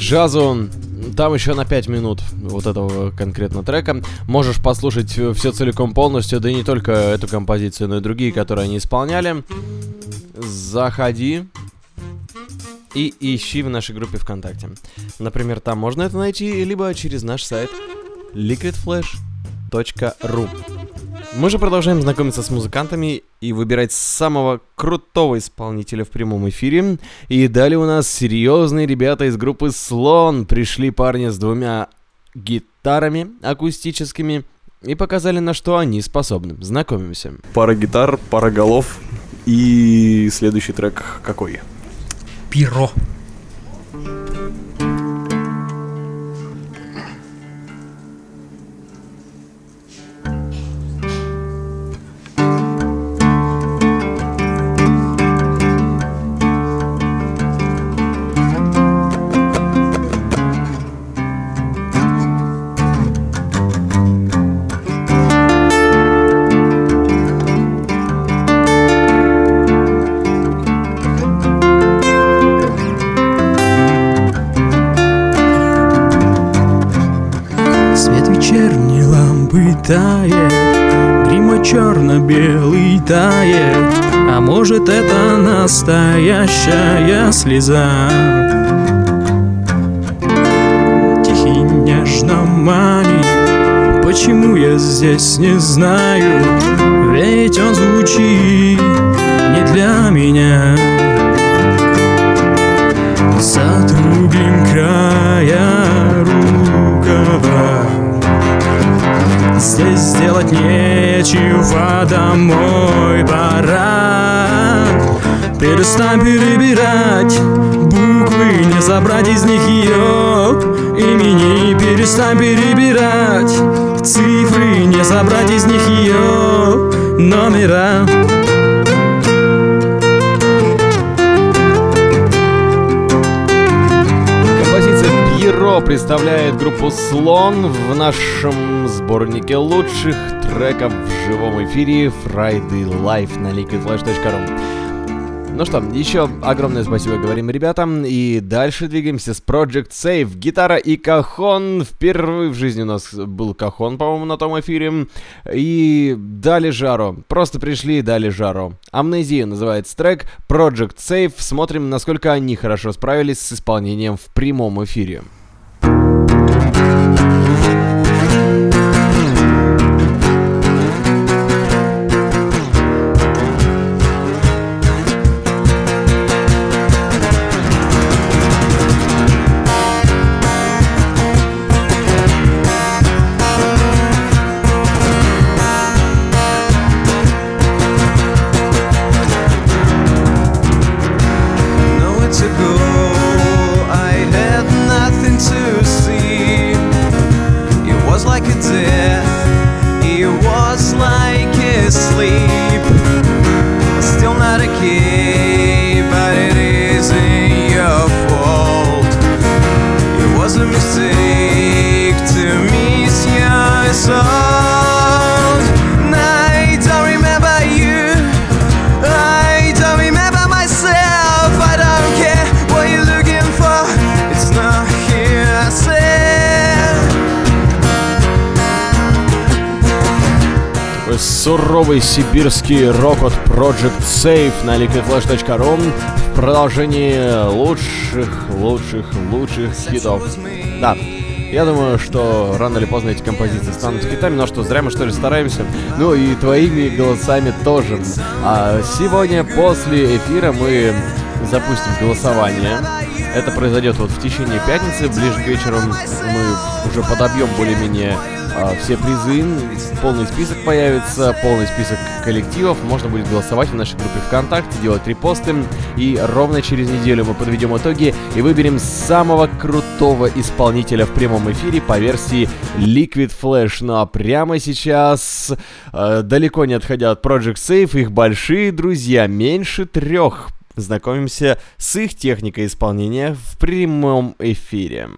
Джазу. Там еще на 5 минут вот этого конкретно трека. Можешь послушать все целиком полностью, да и не только эту композицию, но и другие, которые они исполняли. Заходи и ищи в нашей группе ВКонтакте. Например, там можно это найти, либо через наш сайт liquidflash.ru. Мы же продолжаем знакомиться с музыкантами и выбирать самого крутого исполнителя в прямом эфире. И далее у нас серьезные ребята из группы Слон. Пришли парни с двумя гитарами акустическими и показали, на что они способны. Знакомимся. Пара гитар, пара голов. И следующий трек какой? Пиро. Настоящая слеза. Тихий нежно манит Почему я здесь не знаю? Ведь он звучит не для меня. За другим края рукава. Здесь сделать нечего, домой пора Перестань перебирать буквы, не забрать из них ее имени Перестань перебирать цифры, не забрать из них ее номера Пьеро представляет группу Слон в нашем сборнике лучших треков в живом эфире Friday Live на liquidflash.ru. Ну что, еще огромное спасибо говорим ребятам. И дальше двигаемся с Project Save. Гитара и кахон. Впервые в жизни у нас был кахон, по-моему, на том эфире. И дали жару. Просто пришли и дали жару. Амнезия называется трек. Project Save. Смотрим, насколько они хорошо справились с исполнением в прямом эфире. Суровый сибирский рок от Project Safe на liquidflash.ru в продолжении лучших, лучших, лучших хитов. Да, я думаю, что рано или поздно эти композиции станут хитами, но что, зря мы что ли стараемся? Ну и твоими голосами тоже. А сегодня после эфира мы запустим голосование. Это произойдет вот в течение пятницы, ближе к вечеру мы уже подобьем более-менее все призы, полный список появится, полный список коллективов, можно будет голосовать в нашей группе ВКонтакте, делать репосты, и ровно через неделю мы подведем итоги и выберем самого крутого исполнителя в прямом эфире по версии Liquid Flash. Ну а прямо сейчас, э, далеко не отходя от Project Safe, их большие друзья, меньше трех, знакомимся с их техникой исполнения в прямом эфире.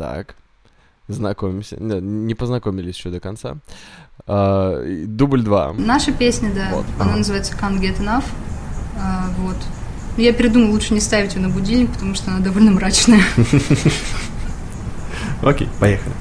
Так, знакомимся. Не, не познакомились еще до конца. А, дубль два. Наша песня, да, Вот. она Ага. называется Can't Get Enough. А, вот. Я передумала лучше не ставить ее на будильник, потому что она довольно мрачная. Окей, поехали.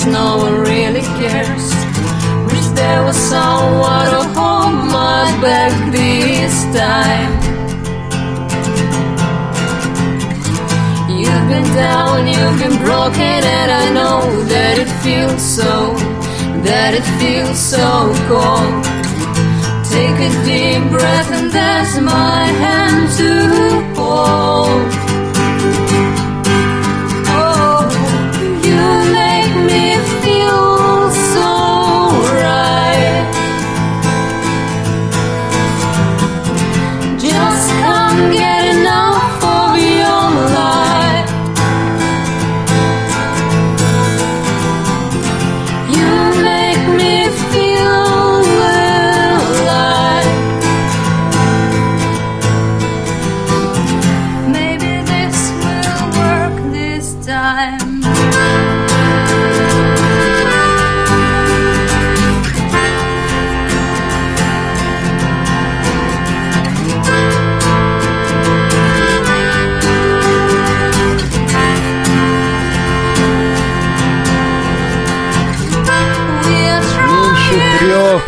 Cares, no one really cares. Wish there was someone to hold my back this time. You've been down, you've been broken, and I know that it feels so, that it feels so cold. Take a deep breath and there's my hand to hold.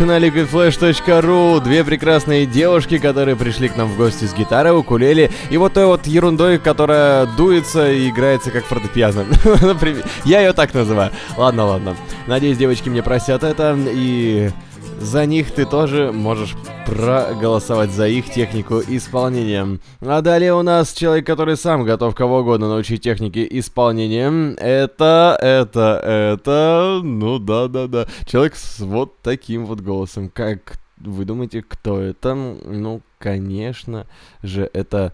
На liquidflash.ru Две прекрасные девушки, которые пришли к нам в гости с гитарой, укулеле и вот той вот ерундой, которая дуется и играется как фортепиано. Я ее так называю. Ладно, ладно. Надеюсь, девочки мне простят это и... За них ты тоже можешь проголосовать за их технику исполнения. А далее у нас человек, который сам готов кого угодно научить технике исполнения. Это, это, это... Ну да-да-да. Человек с вот таким вот голосом. Как вы думаете, кто это? Ну, конечно же, это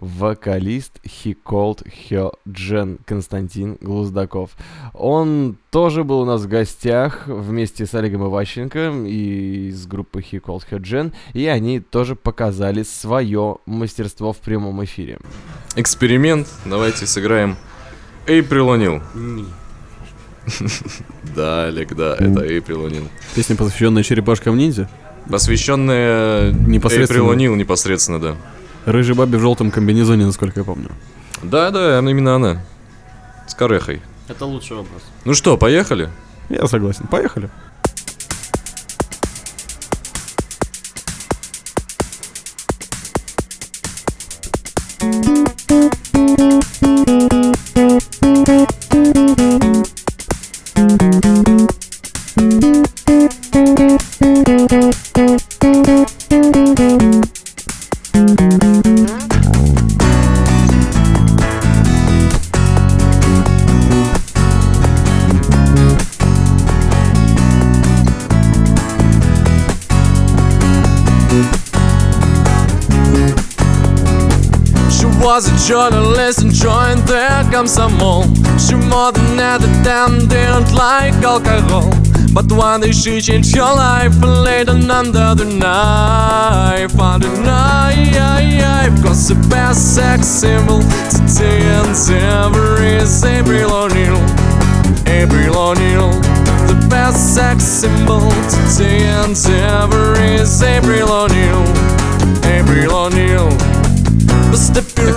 вокалист He Called Her Jen Константин Глуздаков. Он тоже был у нас в гостях вместе с Олегом Иващенко и из группы He Called Her Jen, и они тоже показали свое мастерство в прямом эфире. Эксперимент. Давайте сыграем April O'Neil. Да, Олег, да, это April O'Neil. Песня, посвященная черепашкам ниндзя? Посвященная Непосредственно. April O'Neil непосредственно, да. Рыжей бабе в желтом комбинезоне, насколько я помню. Да, да, она- именно она. С корехой. Это лучший образ. Ну что, поехали? Я согласен. Поехали. journalist and joined the комсомол She more than ever damn didn't like alcohol But one day she changed her life and laid on under the knife Under the knife Cause the best sex symbol today and ever is April O'Neil April O'Neil The best sex symbol today and ever is April O'Neil April O'Neil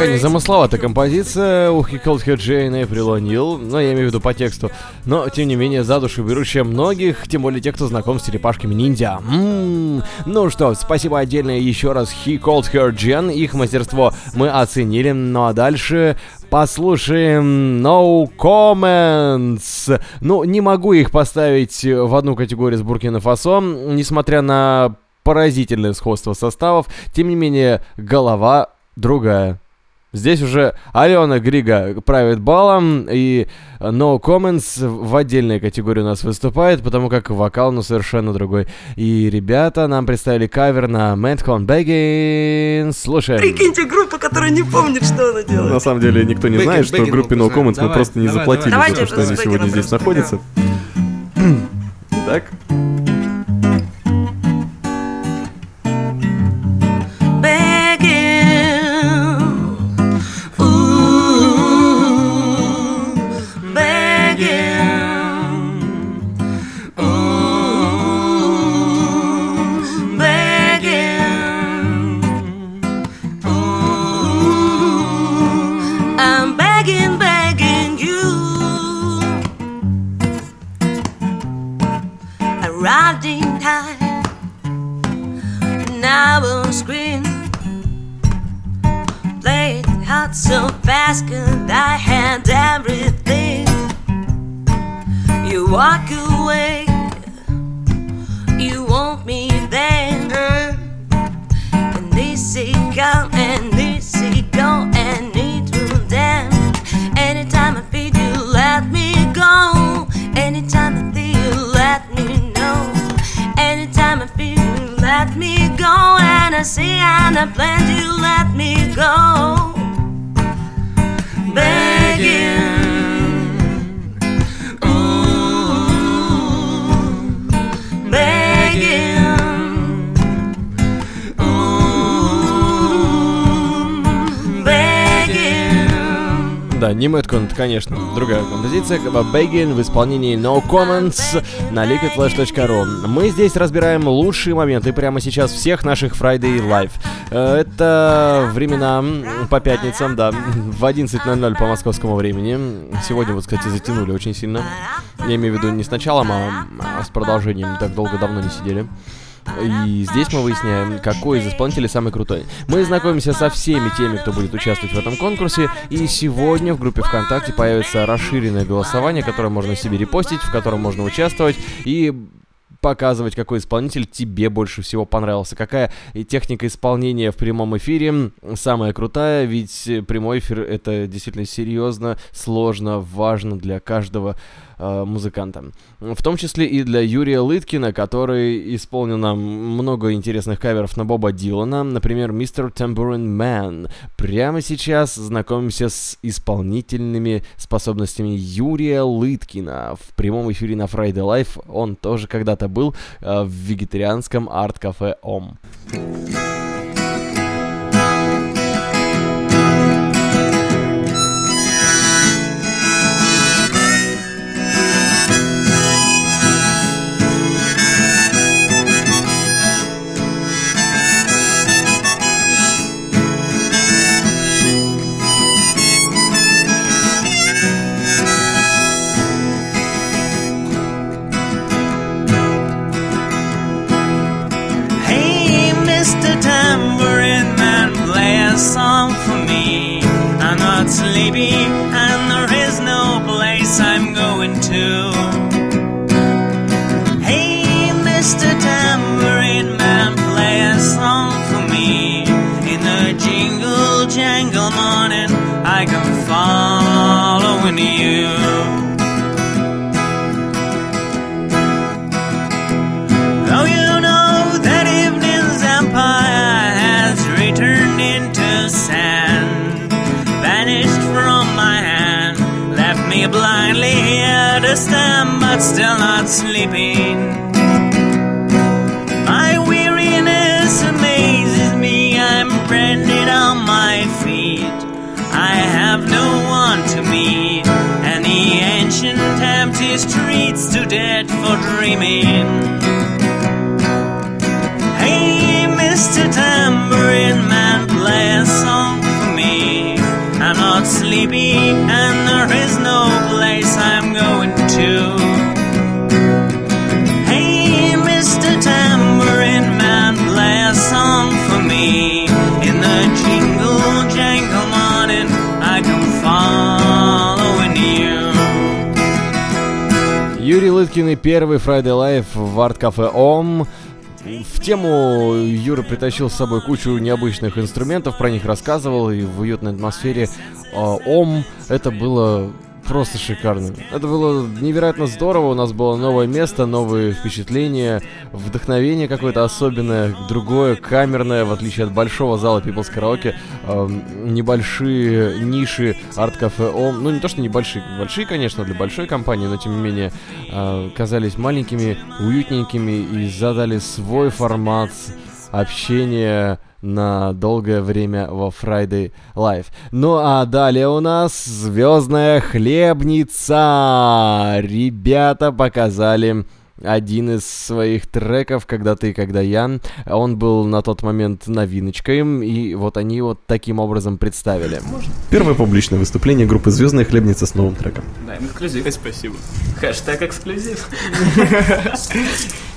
Такая незамысловатая композиция у He Called Her Jane April O'Neil, но я имею в виду по тексту. Но, тем не менее, за душу берущая многих, тем более тех, кто знаком с черепашками ниндзя. М-м-м. Ну что, спасибо отдельное еще раз He Called Her Jen, их мастерство мы оценили, ну а дальше послушаем No Comments. Ну, не могу их поставить в одну категорию с Буркина Фасо, несмотря на поразительное сходство составов, тем не менее, голова другая. Здесь уже Алена Грига правит балом, и No Comments в отдельной категории у нас выступает, потому как вокал, ну, совершенно другой. И ребята нам представили кавер на Madcon Begging. Слушаем. Прикиньте, группа, которая не помнит, что она делает. На самом деле никто не Бэггин, знает, что Бэггин группе No. Comments мы просто не давай, заплатили давай. за то, что они сегодня здесь находятся. Итак, so fast cause I had everything. You walk away You want me then And they say come and they say go and it will then Anytime I feel you let me go. Anytime I feel you let me know. Anytime I feel you let me go. And I see and I plan to let me go Begging не это, конечно, другая композиция. Begging в исполнении No Comments на liquidflash.ru. Мы здесь разбираем лучшие моменты прямо сейчас всех наших Friday Live. Э, Это времена по пятницам, да, в 11.00 по московскому времени. Сегодня, вот, кстати, затянули очень сильно. Я имею в виду не с началом, а а с продолжением. Так долго давно не сидели. И здесь мы выясняем, какой из исполнителей самый крутой. Мы знакомимся со всеми теми, кто будет участвовать в этом конкурсе. И сегодня в группе ВКонтакте появится расширенное голосование, которое можно себе репостить, в котором можно участвовать. И показывать, какой исполнитель тебе больше всего понравился. Какая техника исполнения в прямом эфире самая крутая, ведь прямой эфир это действительно серьезно, сложно, важно для каждого э, музыканта. В том числе и для Юрия Лыткина, который исполнил нам много интересных каверов на Боба Дилана, например, Mr. Tambourine Man. Прямо сейчас знакомимся с исполнительными способностями Юрия Лыткина. В прямом эфире на Friday Life он тоже когда-то был э, в вегетарианском арт-кафе ОМ. To stand, but still not sleeping. My weariness amazes me, I'm branded on my feet. I have no one to meet, and the ancient empty streets too dead for dreaming. Юрий Лыткин и первый Friday Live в арт-кафе ОМ. В тему Юра притащил с собой кучу необычных инструментов, про них рассказывал, и в уютной атмосфере э, Ом это было просто шикарно. Это было невероятно здорово, у нас было новое место, новые впечатления, вдохновение какое-то особенное, другое, камерное, в отличие от большого зала People's Karaoke, э, небольшие ниши арт-кафе Ом, ну не то что небольшие, большие, конечно, для большой компании, но тем не менее э, казались маленькими, уютненькими и задали свой формат общения на долгое время во Friday Live. Ну а далее у нас Звездная хлебница. Ребята показали один из своих треков «Когда ты, когда я». Он был на тот момент новиночкой, и вот они вот таким образом представили. Первое публичное выступление группы «Звездная хлебница» с новым треком. Да, эксклюзив. Спасибо. Хэштег эксклюзив.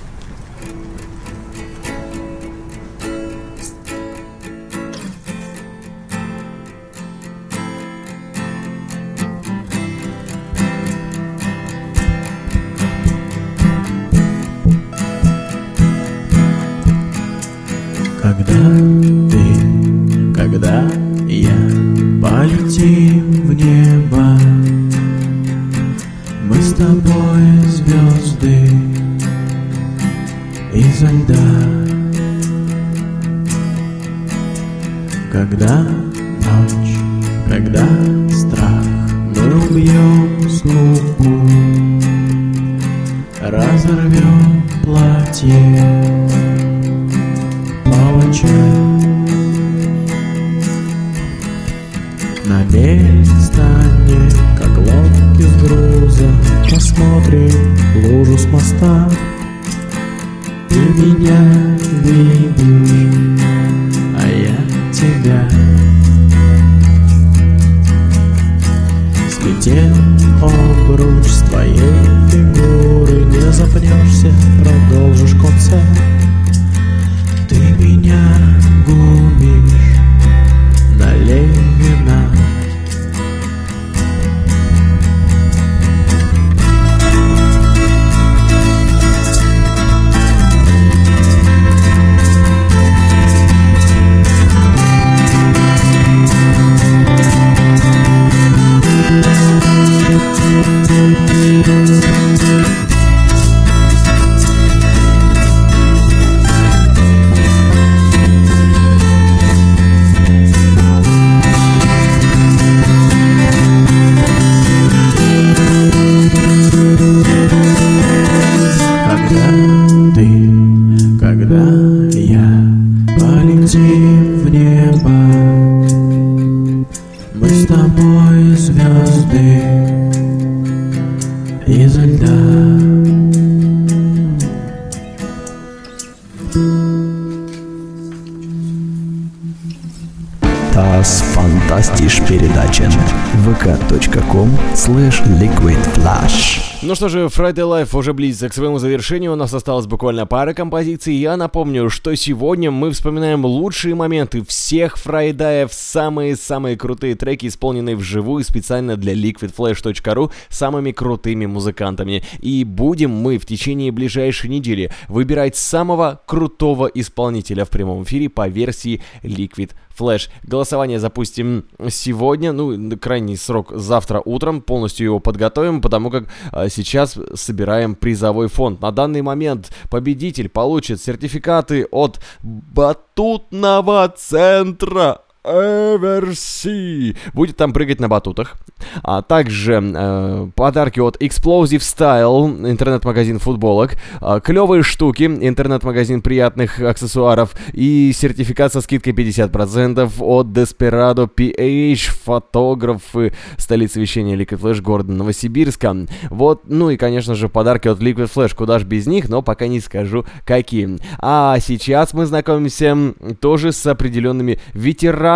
что же, Friday Life уже близится к своему завершению, у нас осталось буквально пара композиций. Я напомню, что сегодня мы вспоминаем лучшие моменты всех фрайдаев, самые-самые крутые треки, исполненные вживую специально для liquidflash.ru самыми крутыми музыкантами. И будем мы в течение ближайшей недели выбирать самого крутого исполнителя в прямом эфире по версии Liquid Flash. Голосование запустим сегодня, ну, крайний срок завтра утром, полностью его подготовим, потому как а, сейчас собираем призовой фонд. На данный момент победитель получит сертификаты от батутного центра Эверси. Будет там прыгать на батутах. А также э, подарки от Explosive Style, интернет-магазин футболок. Э, клевые штуки, интернет-магазин приятных аксессуаров. И сертификат со скидкой 50% от Desperado PH, фотографы столицы вещания Liquid Flash города Новосибирска. Вот, ну и, конечно же, подарки от Liquid Flash. Куда ж без них, но пока не скажу, какие. А сейчас мы знакомимся тоже с определенными ветеранами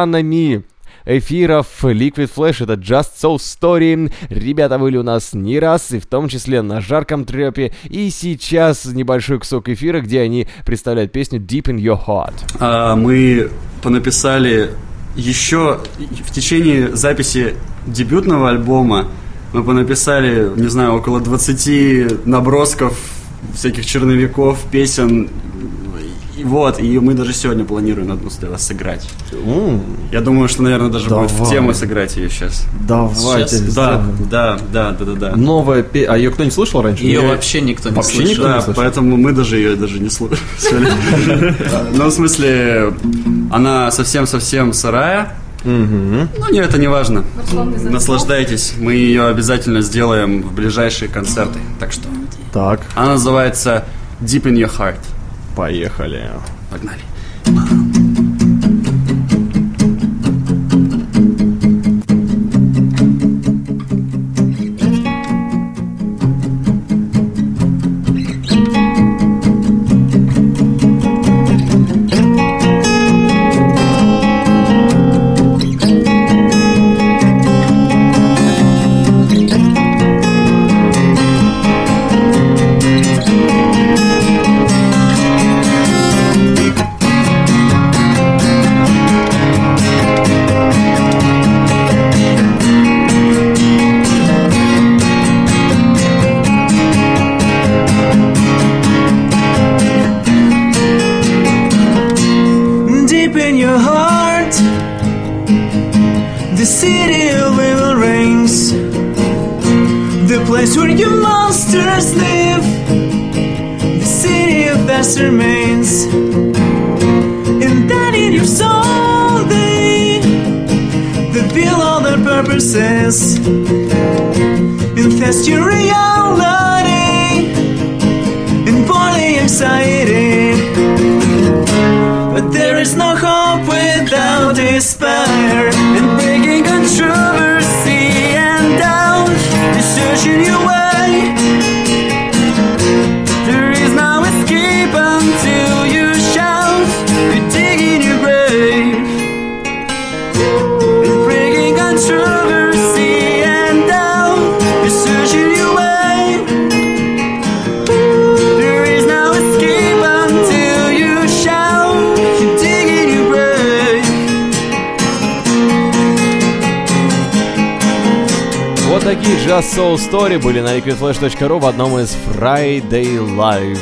эфиров Liquid Flash, это Just So Story. Ребята были у нас не раз, и в том числе на жарком трепе. И сейчас небольшой кусок эфира, где они представляют песню Deep in Your Heart. А, мы понаписали еще в течение записи дебютного альбома мы понаписали, не знаю, около 20 набросков всяких черновиков, песен И вот, и мы даже сегодня планируем одну для вас сыграть. Я думаю, что, наверное, даже будет в Давай. тему сыграть ее сейчас. Давайте Сейчас? Да, да, да, да, да, да. Новая пе... А ее кто-нибудь слышал раньше? Ее Я- вообще никто не Вообще слышал. никто не Да, слышал? поэтому мы даже ее даже не слышали. Ну, в смысле, она совсем-совсем сырая. Ну, не, это не важно. Наслаждайтесь. Мы ее обязательно сделаем в ближайшие концерты. Так что. Так. Она называется Deep in Your Heart. Поехали. Погнали. Soul Story были на liquidflash.ru в одном из Friday Live.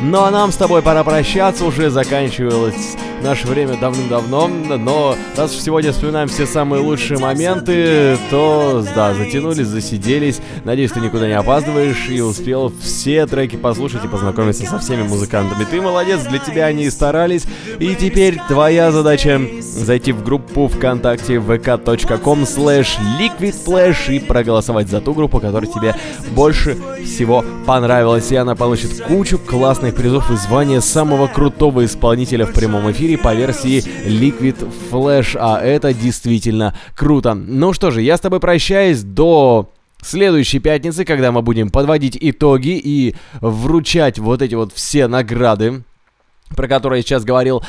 Ну а нам с тобой пора прощаться, уже заканчивалось наше время давным-давно, но раз уж сегодня вспоминаем все самые лучшие моменты, то, да, затянулись, засиделись. Надеюсь, ты никуда не опаздываешь и успел все треки послушать и познакомиться со всеми музыкантами. Ты молодец, для тебя они и старались. И теперь твоя задача зайти в группу ВКонтакте vk.com slash liquidflash и проголосовать за ту группу, которая тебе больше всего понравилась. И она получит кучу классных призов и звание самого крутого исполнителя в прямом эфире по версии Liquid Flash. А это действительно круто. Ну что же, я с тобой прощаюсь до следующей пятницы, когда мы будем подводить итоги и вручать вот эти вот все награды, про которые я сейчас говорил.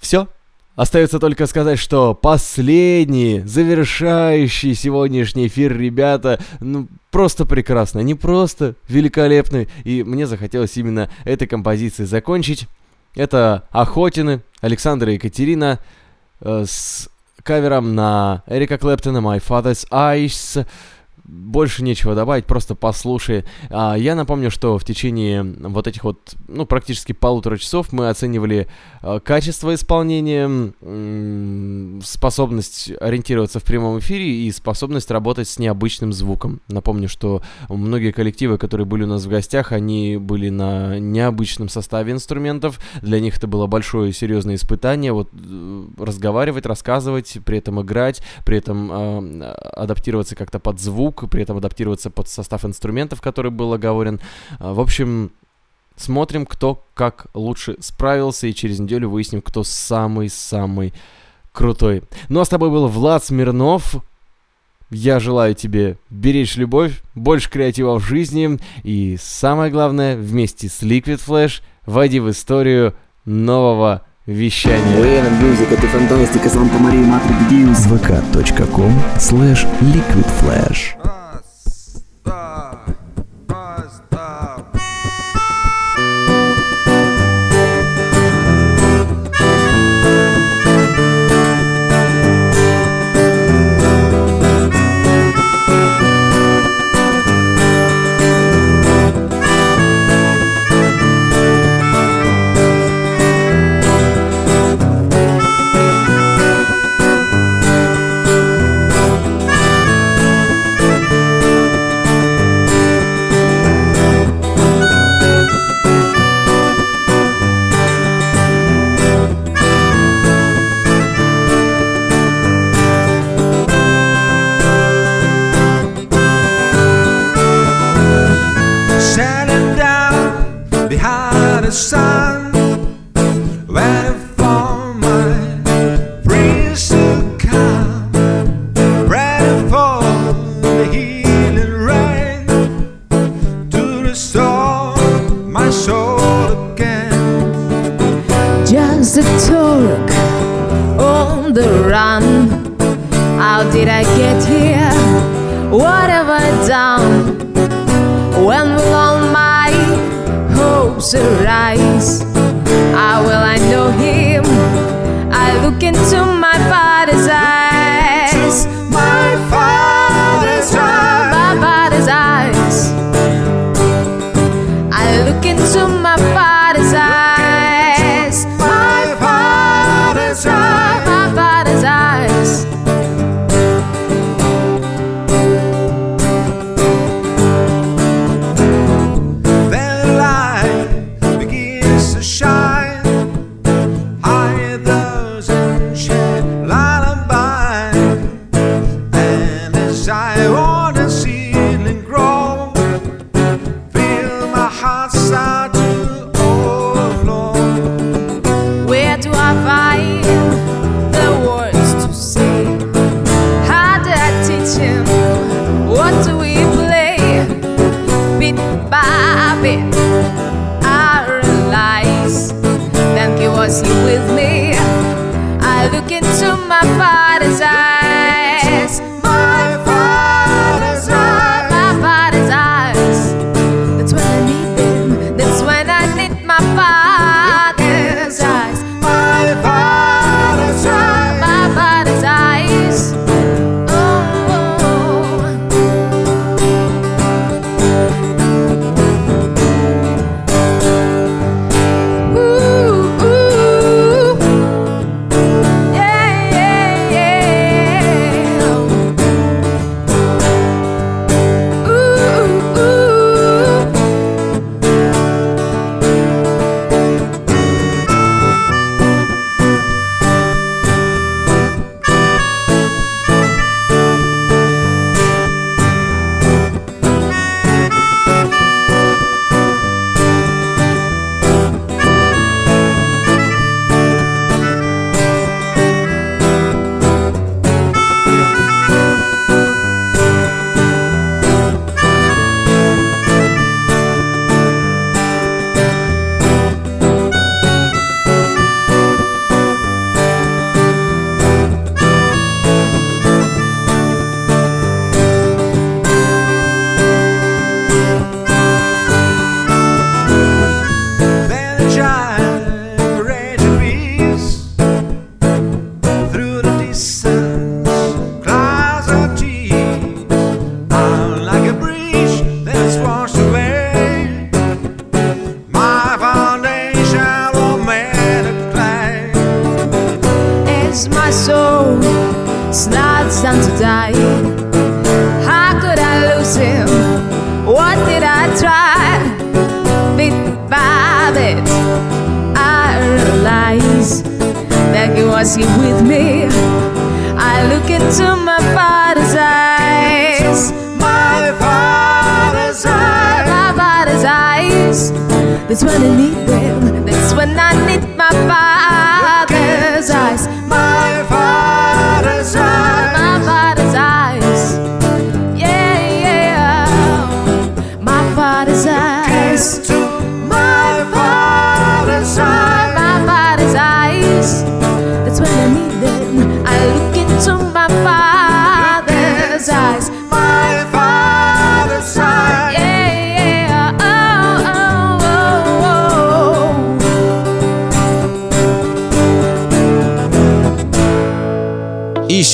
Все. Остается только сказать, что последний, завершающий сегодняшний эфир, ребята, ну, просто прекрасно, не просто великолепный. И мне захотелось именно этой композицией закончить. Это Охотины, Александр и Екатерина э, с кавером на Эрика Клэптона «My Father's Eyes». Больше нечего добавить, просто послушай. А, я напомню, что в течение вот этих вот, ну, практически полутора часов мы оценивали э, качество исполнения, способность ориентироваться в прямом эфире и способность работать с необычным звуком. Напомню, что многие коллективы, которые были у нас в гостях, они были на необычном составе инструментов. Для них это было большое серьезное испытание. Вот э, разговаривать, рассказывать, при этом играть, при этом э, адаптироваться как-то под звук, при этом адаптироваться под состав инструментов, который был оговорен. А, В общем, смотрим, кто как лучше справился, и через неделю выясним, кто самый-самый крутой. Ну а с тобой был Влад Смирнов. Я желаю тебе беречь любовь, больше креатива в жизни и самое главное, вместе с Liquid Flash войди в историю нового вещания. Военная музыка, это фантастика, Санта-Мария, Матрик Дьюс. vk.com slash liquidflash.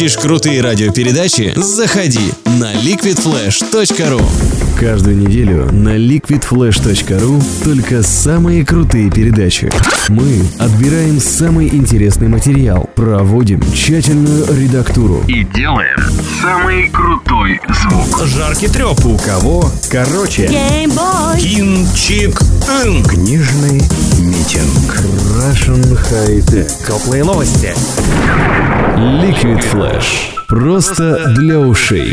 хочешь крутые радиопередачи? Заходи на liquidflash.ru Каждую неделю на liquidflash.ru только самые крутые передачи. Мы отбираем самый интересный материал, проводим тщательную редактуру и делаем самый крутой звук. Жаркий треп у кого? Короче, кинчик. Книжный митинг. Russian High Tech. Теплые новости. Liquid Flash. Просто для ушей.